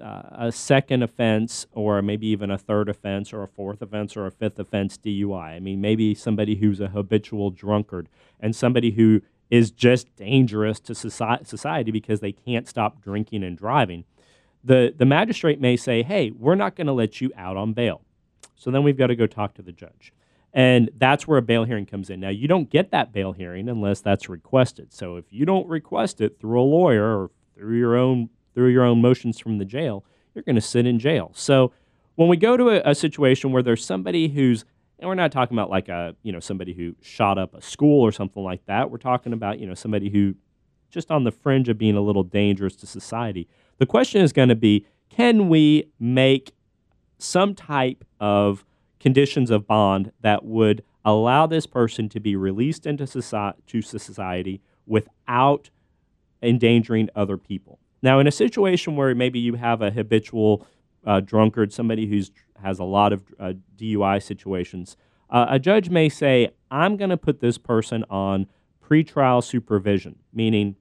uh, a second offense, or maybe even a third offense, or a fourth offense, or a fifth offense DUI. I mean, maybe somebody who's a habitual drunkard and somebody who is just dangerous to soci- society because they can't stop drinking and driving. The, the magistrate may say, hey, we're not going to let you out on bail. So then we've got to go talk to the judge. And that's where a bail hearing comes in. Now, you don't get that bail hearing unless that's requested. So if you don't request it through a lawyer or through your own through your own motions from the jail, you're going to sit in jail. So when we go to a, a situation where there's somebody who's and we're not talking about like a you know somebody who shot up a school or something like that. We're talking about you know somebody who just on the fringe of being a little dangerous to society. The question is going to be can we make some type of conditions of bond that would allow this person to be released into society, to society without endangering other people. Now, in a situation where maybe you have a habitual uh, drunkard, somebody who has a lot of uh, DUI situations, uh, a judge may say, "I'm going to put this person on pretrial supervision," meaning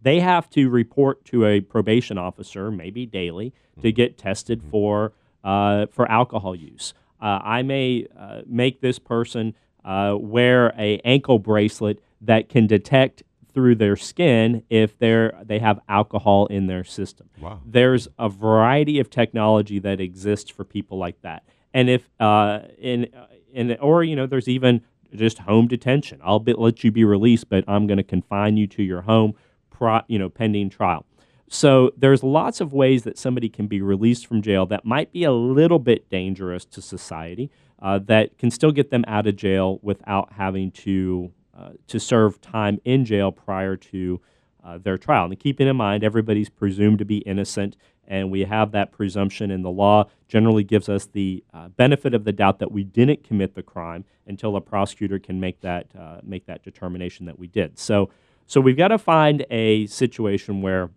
they have to report to a probation officer, maybe daily, to get tested for uh, for alcohol use. Uh, I may uh, make this person uh, wear a ankle bracelet that can detect through their skin if they're they have alcohol in their system. Wow. There's a variety of technology that exists for people like that, and if uh, in in or you know there's even just home detention. I'll be, let you be released, but I'm going to confine you to your home, pro, you know, pending trial. So there's lots of ways that somebody can be released from jail that might be a little bit dangerous to society, uh, that can still get them out of jail without having to uh, to serve time in jail prior to uh, their trial. And keeping in mind, everybody's presumed to be innocent, and we have that presumption in the law. Generally, gives us the uh, benefit of the doubt that we didn't commit the crime until a prosecutor can make that uh, make that determination that we did. So, so we've got to find a situation where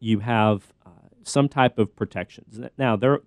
you have uh, some type of protections. Now, there.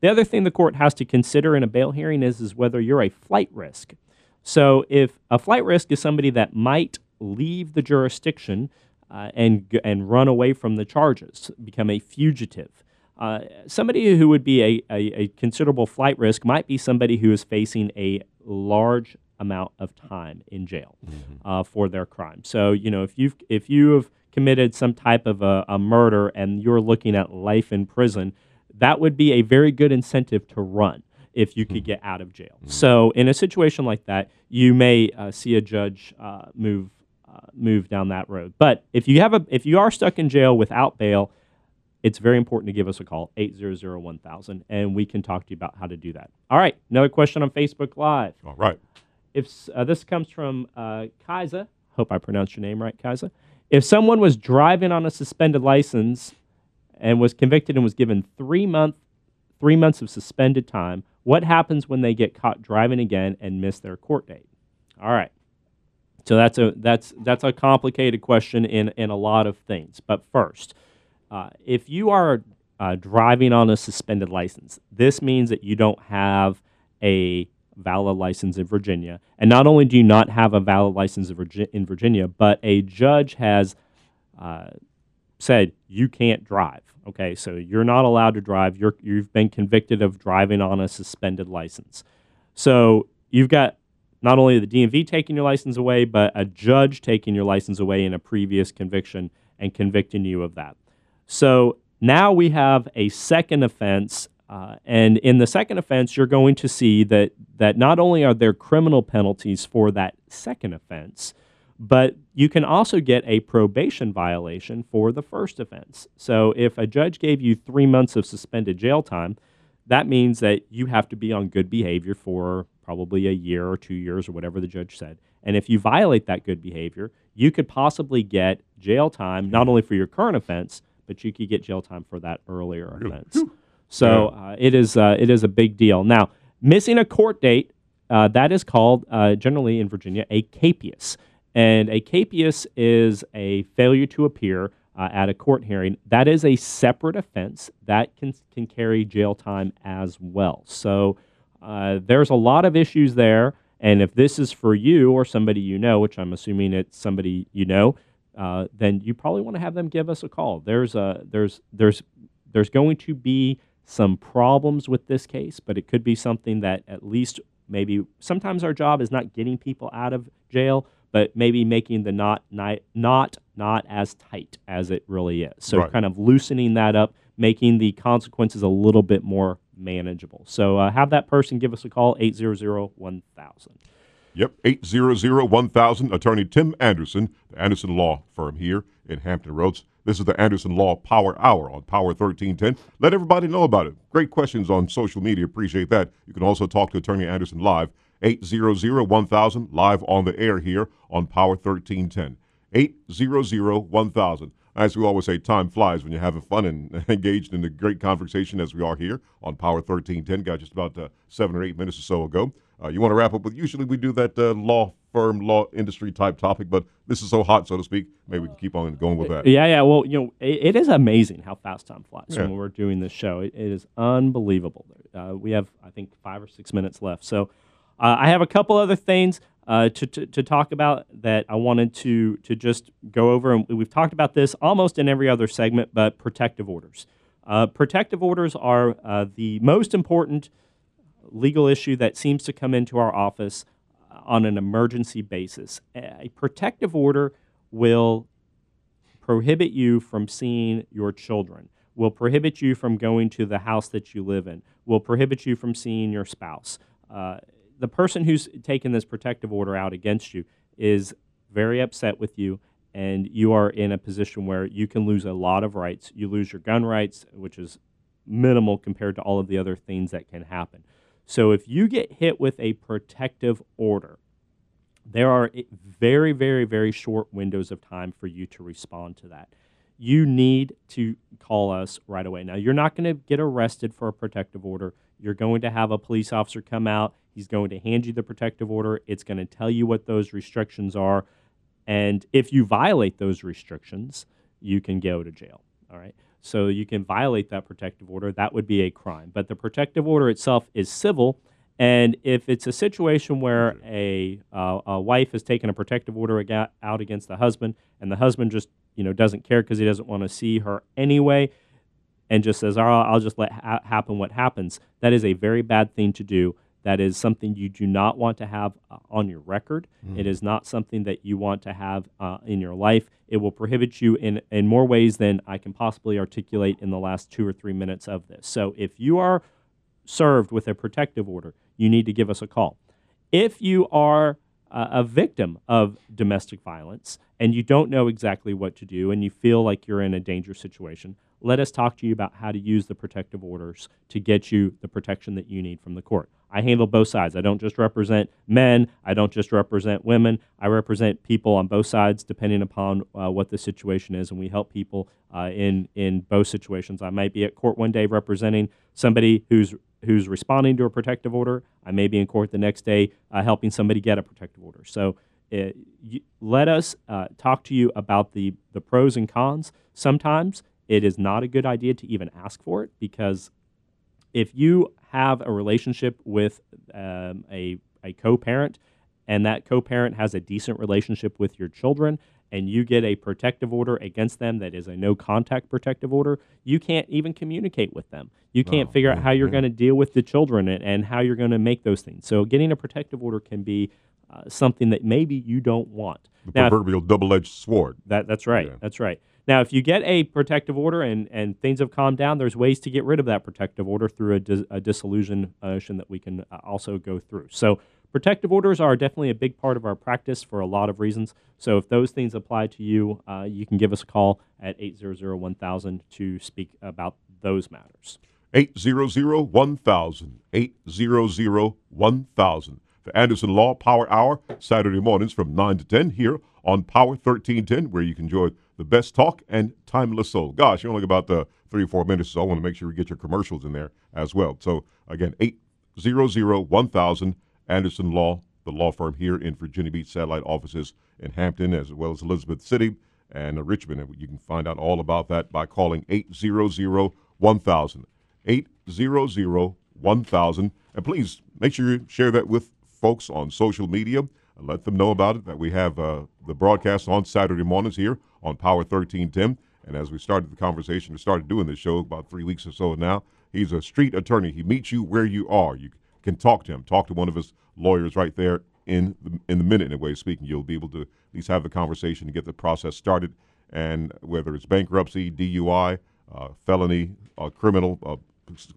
The other thing the court has to consider in a bail hearing is, is whether you're a flight risk. So, if a flight risk is somebody that might leave the jurisdiction uh, and and run away from the charges, become a fugitive. Uh, somebody who would be a, a, a, considerable flight risk might be somebody who is facing a large amount of time in jail mm-hmm. uh, for their crime. So you know if you if you have committed some type of a, a murder and you're looking at life in prison, that would be a very good incentive to run if you could hmm. get out of jail. Mm-hmm. So in a situation like that, you may uh, see a judge uh, move uh, move down that road. But if you have a if you are stuck in jail without bail, it's very important to give us a call 800-1000 and we can talk to you about how to do that. All right, another question on Facebook Live. All right. If uh, this comes from uh, Kaiser, hope I pronounced your name right, Kaiser. If someone was driving on a suspended license and was convicted and was given three month three months of suspended time, what happens when they get caught driving again and miss their court date? All right. So that's a that's that's a complicated question in in a lot of things. But first, uh, if you are uh, driving on a suspended license, this means that you don't have a valid license in Virginia. And not only do you not have a valid license in Virginia, but a judge has uh, said you can't drive. Okay, so you're not allowed to drive. You're, you've been convicted of driving on a suspended license. So you've got not only the DMV taking your license away, but a judge taking your license away in a previous conviction and convicting you of that. So now we have a second offense. Uh, and in the second offense, you're going to see that, that not only are there criminal penalties for that second offense, but you can also get a probation violation for the first offense. So if a judge gave you three months of suspended jail time, that means that you have to be on good behavior for probably a year or two years or whatever the judge said. And if you violate that good behavior, you could possibly get jail time not only for your current offense, but you could get jail time for that earlier offense. So uh, it is uh, it is a big deal. Now, missing a court date uh, that is called uh, generally in Virginia a capias. And a capias is a failure to appear uh, at a court hearing. That is a separate offense that can, can carry jail time as well. So uh, there's a lot of issues there. And if this is for you or somebody you know, which I'm assuming it's somebody you know, uh, then you probably want to have them give us a call. There's a there's there's there's going to be some problems with this case, but it could be something that at least maybe sometimes our job is not getting people out of jail, but maybe making the knot not not not as tight as it really is. So right. kind of loosening that up, making the consequences a little bit more manageable. So uh, have that person give us a call 800-1000. Yep, 800-1000. Attorney Tim Anderson, the Anderson Law Firm here in Hampton Roads. This is the Anderson Law Power Hour on Power 1310. Let everybody know about it. Great questions on social media. Appreciate that. You can also talk to Attorney Anderson live 800-1000 live on the air here on Power 1310. 800-1000. As we always say, time flies when you're having fun and engaged in a great conversation as we are here on Power 1310. Got just about uh, seven or eight minutes or so ago. Uh, you want to wrap up with, usually we do that uh, law firm, law industry type topic, but this is so hot, so to speak. Maybe we can keep on going with that. Yeah, yeah. Well, you know, it, it is amazing how fast time flies yeah. when we're doing this show. it, it is unbelievable. Uh, we have, I think, five or six minutes left. So uh, I have a couple other things uh, to, to, to, talk about that I wanted to, to just go over. And we've talked about this almost in every other segment, but protective orders. Uh, protective orders are uh, the most important legal issue that seems to come into our office on an emergency basis. A protective order will prohibit you from seeing your children, will prohibit you from going to the house that you live in, will prohibit you from seeing your spouse. Uh, the person who's taken this protective order out against you is very upset with you and you are in a position where you can lose a lot of rights. You lose your gun rights, which is minimal compared to all of the other things that can happen. So if you get hit with a protective order, there are very, very, very short windows of time for you to respond to that. You need to call us right away. Now, you're not going to get arrested for a protective order. You're going to have a police officer come out. He's going to hand you the protective order. It's going to tell you what those restrictions are. And if you violate those restrictions, you can go to jail. All right. So you can violate that protective order. That would be a crime. But the protective order itself is civil. And if it's a situation where a, uh, a wife has taken a protective order aga- out against the husband, and the husband just you know doesn't care because he doesn't want to see her anyway, and just says, "Oh, I'll just let ha- happen what happens," that is a very bad thing to do. That is something you do not want to have uh, on your record. It is not something that you want to have uh, in your life. It will prohibit you in, in more ways than I can possibly articulate in the last two or three minutes of this. So if you are served with a protective order, you need to give us a call. If you are uh, a victim of domestic violence and you don't know exactly what to do and you feel like you're in a dangerous situation, let us talk to you about how to use the protective orders to get you the protection that you need from the court. I handle both sides. I don't just represent men, I don't just represent women. I represent people on both sides depending upon uh, what the situation is, and we help people uh, in, in both situations. I might be at court one day representing somebody who's who's responding to a protective order. I may be in court the next day uh, helping somebody get a protective order. So uh, you, let us uh, talk to you about the, the pros and cons. Sometimes it is not a good idea to even ask for it because if you have a relationship with um, a, a co parent and that co parent has a decent relationship with your children, and you get a protective order against them that is a no contact protective order, you can't even communicate with them. You can't Oh, figure out how you're yeah. going to deal with the children and, and how you're going to make those things. So, getting a protective order can be uh, something that maybe you don't want. The Now, proverbial double-edged sword. that that's right. Yeah. That's right. Now, if you get a protective order and, and things have calmed down, there's ways to get rid of that protective order through a, dis, a dissolution motion that we can uh, also go through. So, protective orders are definitely a big part of our practice for a lot of reasons. So, if those things apply to you, uh, you can give us a call at 800 1000 to speak about those matters. 800-1000, 800-1000. The Anderson Law Power Hour, Saturday mornings from 9 to 10 here on Power 1310, where you can enjoy the best talk and timeless soul. Gosh, you're only about the three or four minutes, so I want to make sure we get your commercials in there as well. So, again, 800-1000, Anderson Law, the law firm here in Virginia Beach, satellite offices in Hampton, as well as Elizabeth City and Richmond. And you can find out all about that by calling 800-1000. 800-1000. And please make sure you share that with folks on social media and let them know about it that we have uh, the broadcast on Saturday mornings here on Power 1310. And as we started the conversation, we started doing this show about three weeks or so now. He's a street attorney. He meets you where you are. You can talk to him. Talk to one of his lawyers right there in the, in the minute, in a way of speaking. You'll be able to at least have the conversation and get the process started. And whether it's bankruptcy, DUI, uh, felony, uh, criminal uh,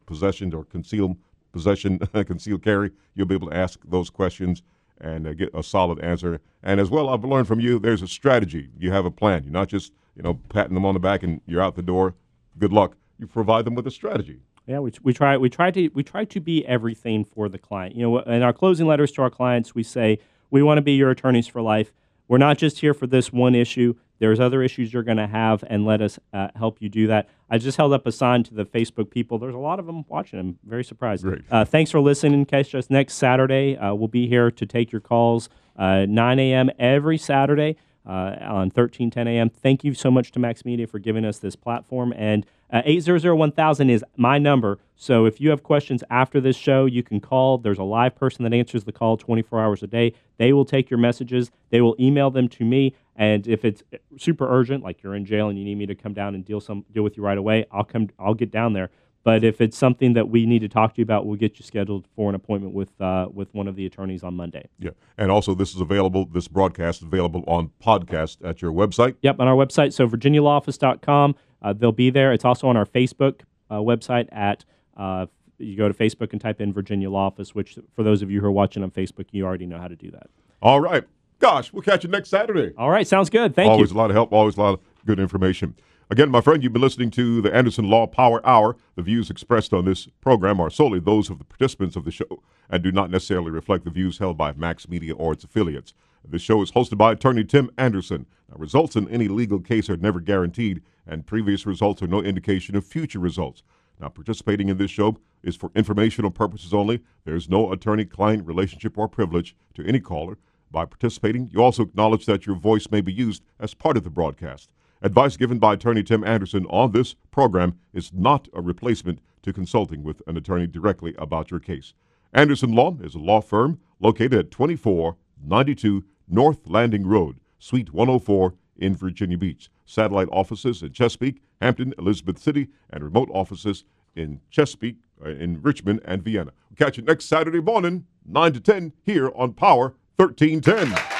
possession or concealed possession, concealed carry, you'll be able to ask those questions and uh, get a solid answer. And as well, I've learned from you, there's a strategy. You have a plan. You're not just you know patting them on the back and you're out the door. Good luck. You provide them with a strategy. Yeah, we, we try we try to we try to be everything for the client. You know, in our closing letters to our clients, we say we want to be your attorneys for life. We're not just here for this one issue. There's other issues you're going to have, and let us uh, help you do that. I just held up a sign to the Facebook people. There's a lot of them watching. I'm very surprised. Great. Uh, thanks for listening. Catch us next Saturday. Uh, we'll be here to take your calls uh, 9 a.m. every Saturday uh, on 1310 a.m. Thank you so much to Max Media for giving us this platform. And uh, 800-1000 is my number. So if you have questions after this show, you can call. There's a live person that answers the call 24 hours a day. They will take your messages. They will email them to me. And if it's super urgent, like you're in jail and you need me to come down and deal some deal with you right away, I'll come. I'll get down there. But if it's something that we need to talk to you about, we'll get you scheduled for an appointment with uh, with one of the attorneys on Monday. Yeah. And also, this is available, this broadcast is available on podcast at your website. Yep, on our website. So virginialawoffice.com. Uh, they'll be there. It's also on our Facebook uh, website at. Uh, you go to Facebook and type in Virginia Law Office, which for those of you who are watching on Facebook, you already know how to do that. All right. Gosh, we'll catch you next Saturday. All right, sounds good. Thank always you. Always a lot of help, always a lot of good information. Again, my friend, you've been listening to the Anderson Law Power Hour. The views expressed on this program are solely those of the participants of the show and do not necessarily reflect the views held by Max Media or its affiliates. This show is hosted by attorney Tim Anderson. Now, results in any legal case are never guaranteed, and previous results are no indication of future results. Now, participating in this show is for informational purposes only. There is no attorney client relationship or privilege to any caller. By participating, you also acknowledge that your voice may be used as part of the broadcast. Advice given by attorney Tim Anderson on this program is not a replacement to consulting with an attorney directly about your case. Anderson Law is a law firm located at 2492 North Landing Road, Suite 104 in Virginia Beach. Satellite offices in Chesapeake, Hampton, Elizabeth City, and remote offices in Chesapeake, uh, in Richmond, and Vienna. We'll catch you next Saturday morning, 9 to 10, here on Power 1310.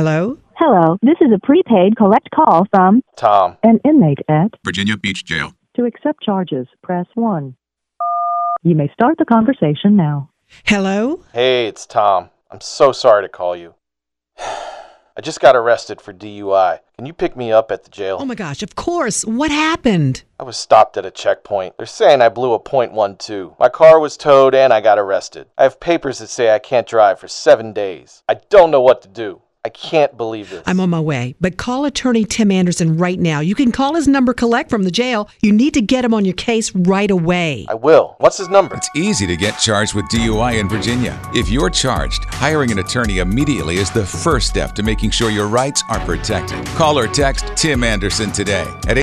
Hello? Hello, this is a prepaid collect call from Tom. an inmate at. Virginia Beach Jail. To accept charges, press 1. You may start the conversation now. Hello? Hey, it's Tom. I'm so sorry to call you. I just got arrested for DUI. Can you pick me up at the jail? Oh my gosh, of course. What happened? I was stopped at a checkpoint. They're saying I blew a .12. My car was towed and I got arrested. I have papers that say I can't drive for seven days. I don't know what to do. I can't believe this. I'm on my way, but call attorney Tim Anderson right now. You can call his number collect from the jail. You need to get him on your case right away. I will. What's his number? It's easy to get charged with DUI in Virginia. If you're charged, hiring an attorney immediately is the first step to making sure your rights are protected. Call or text Tim Anderson today at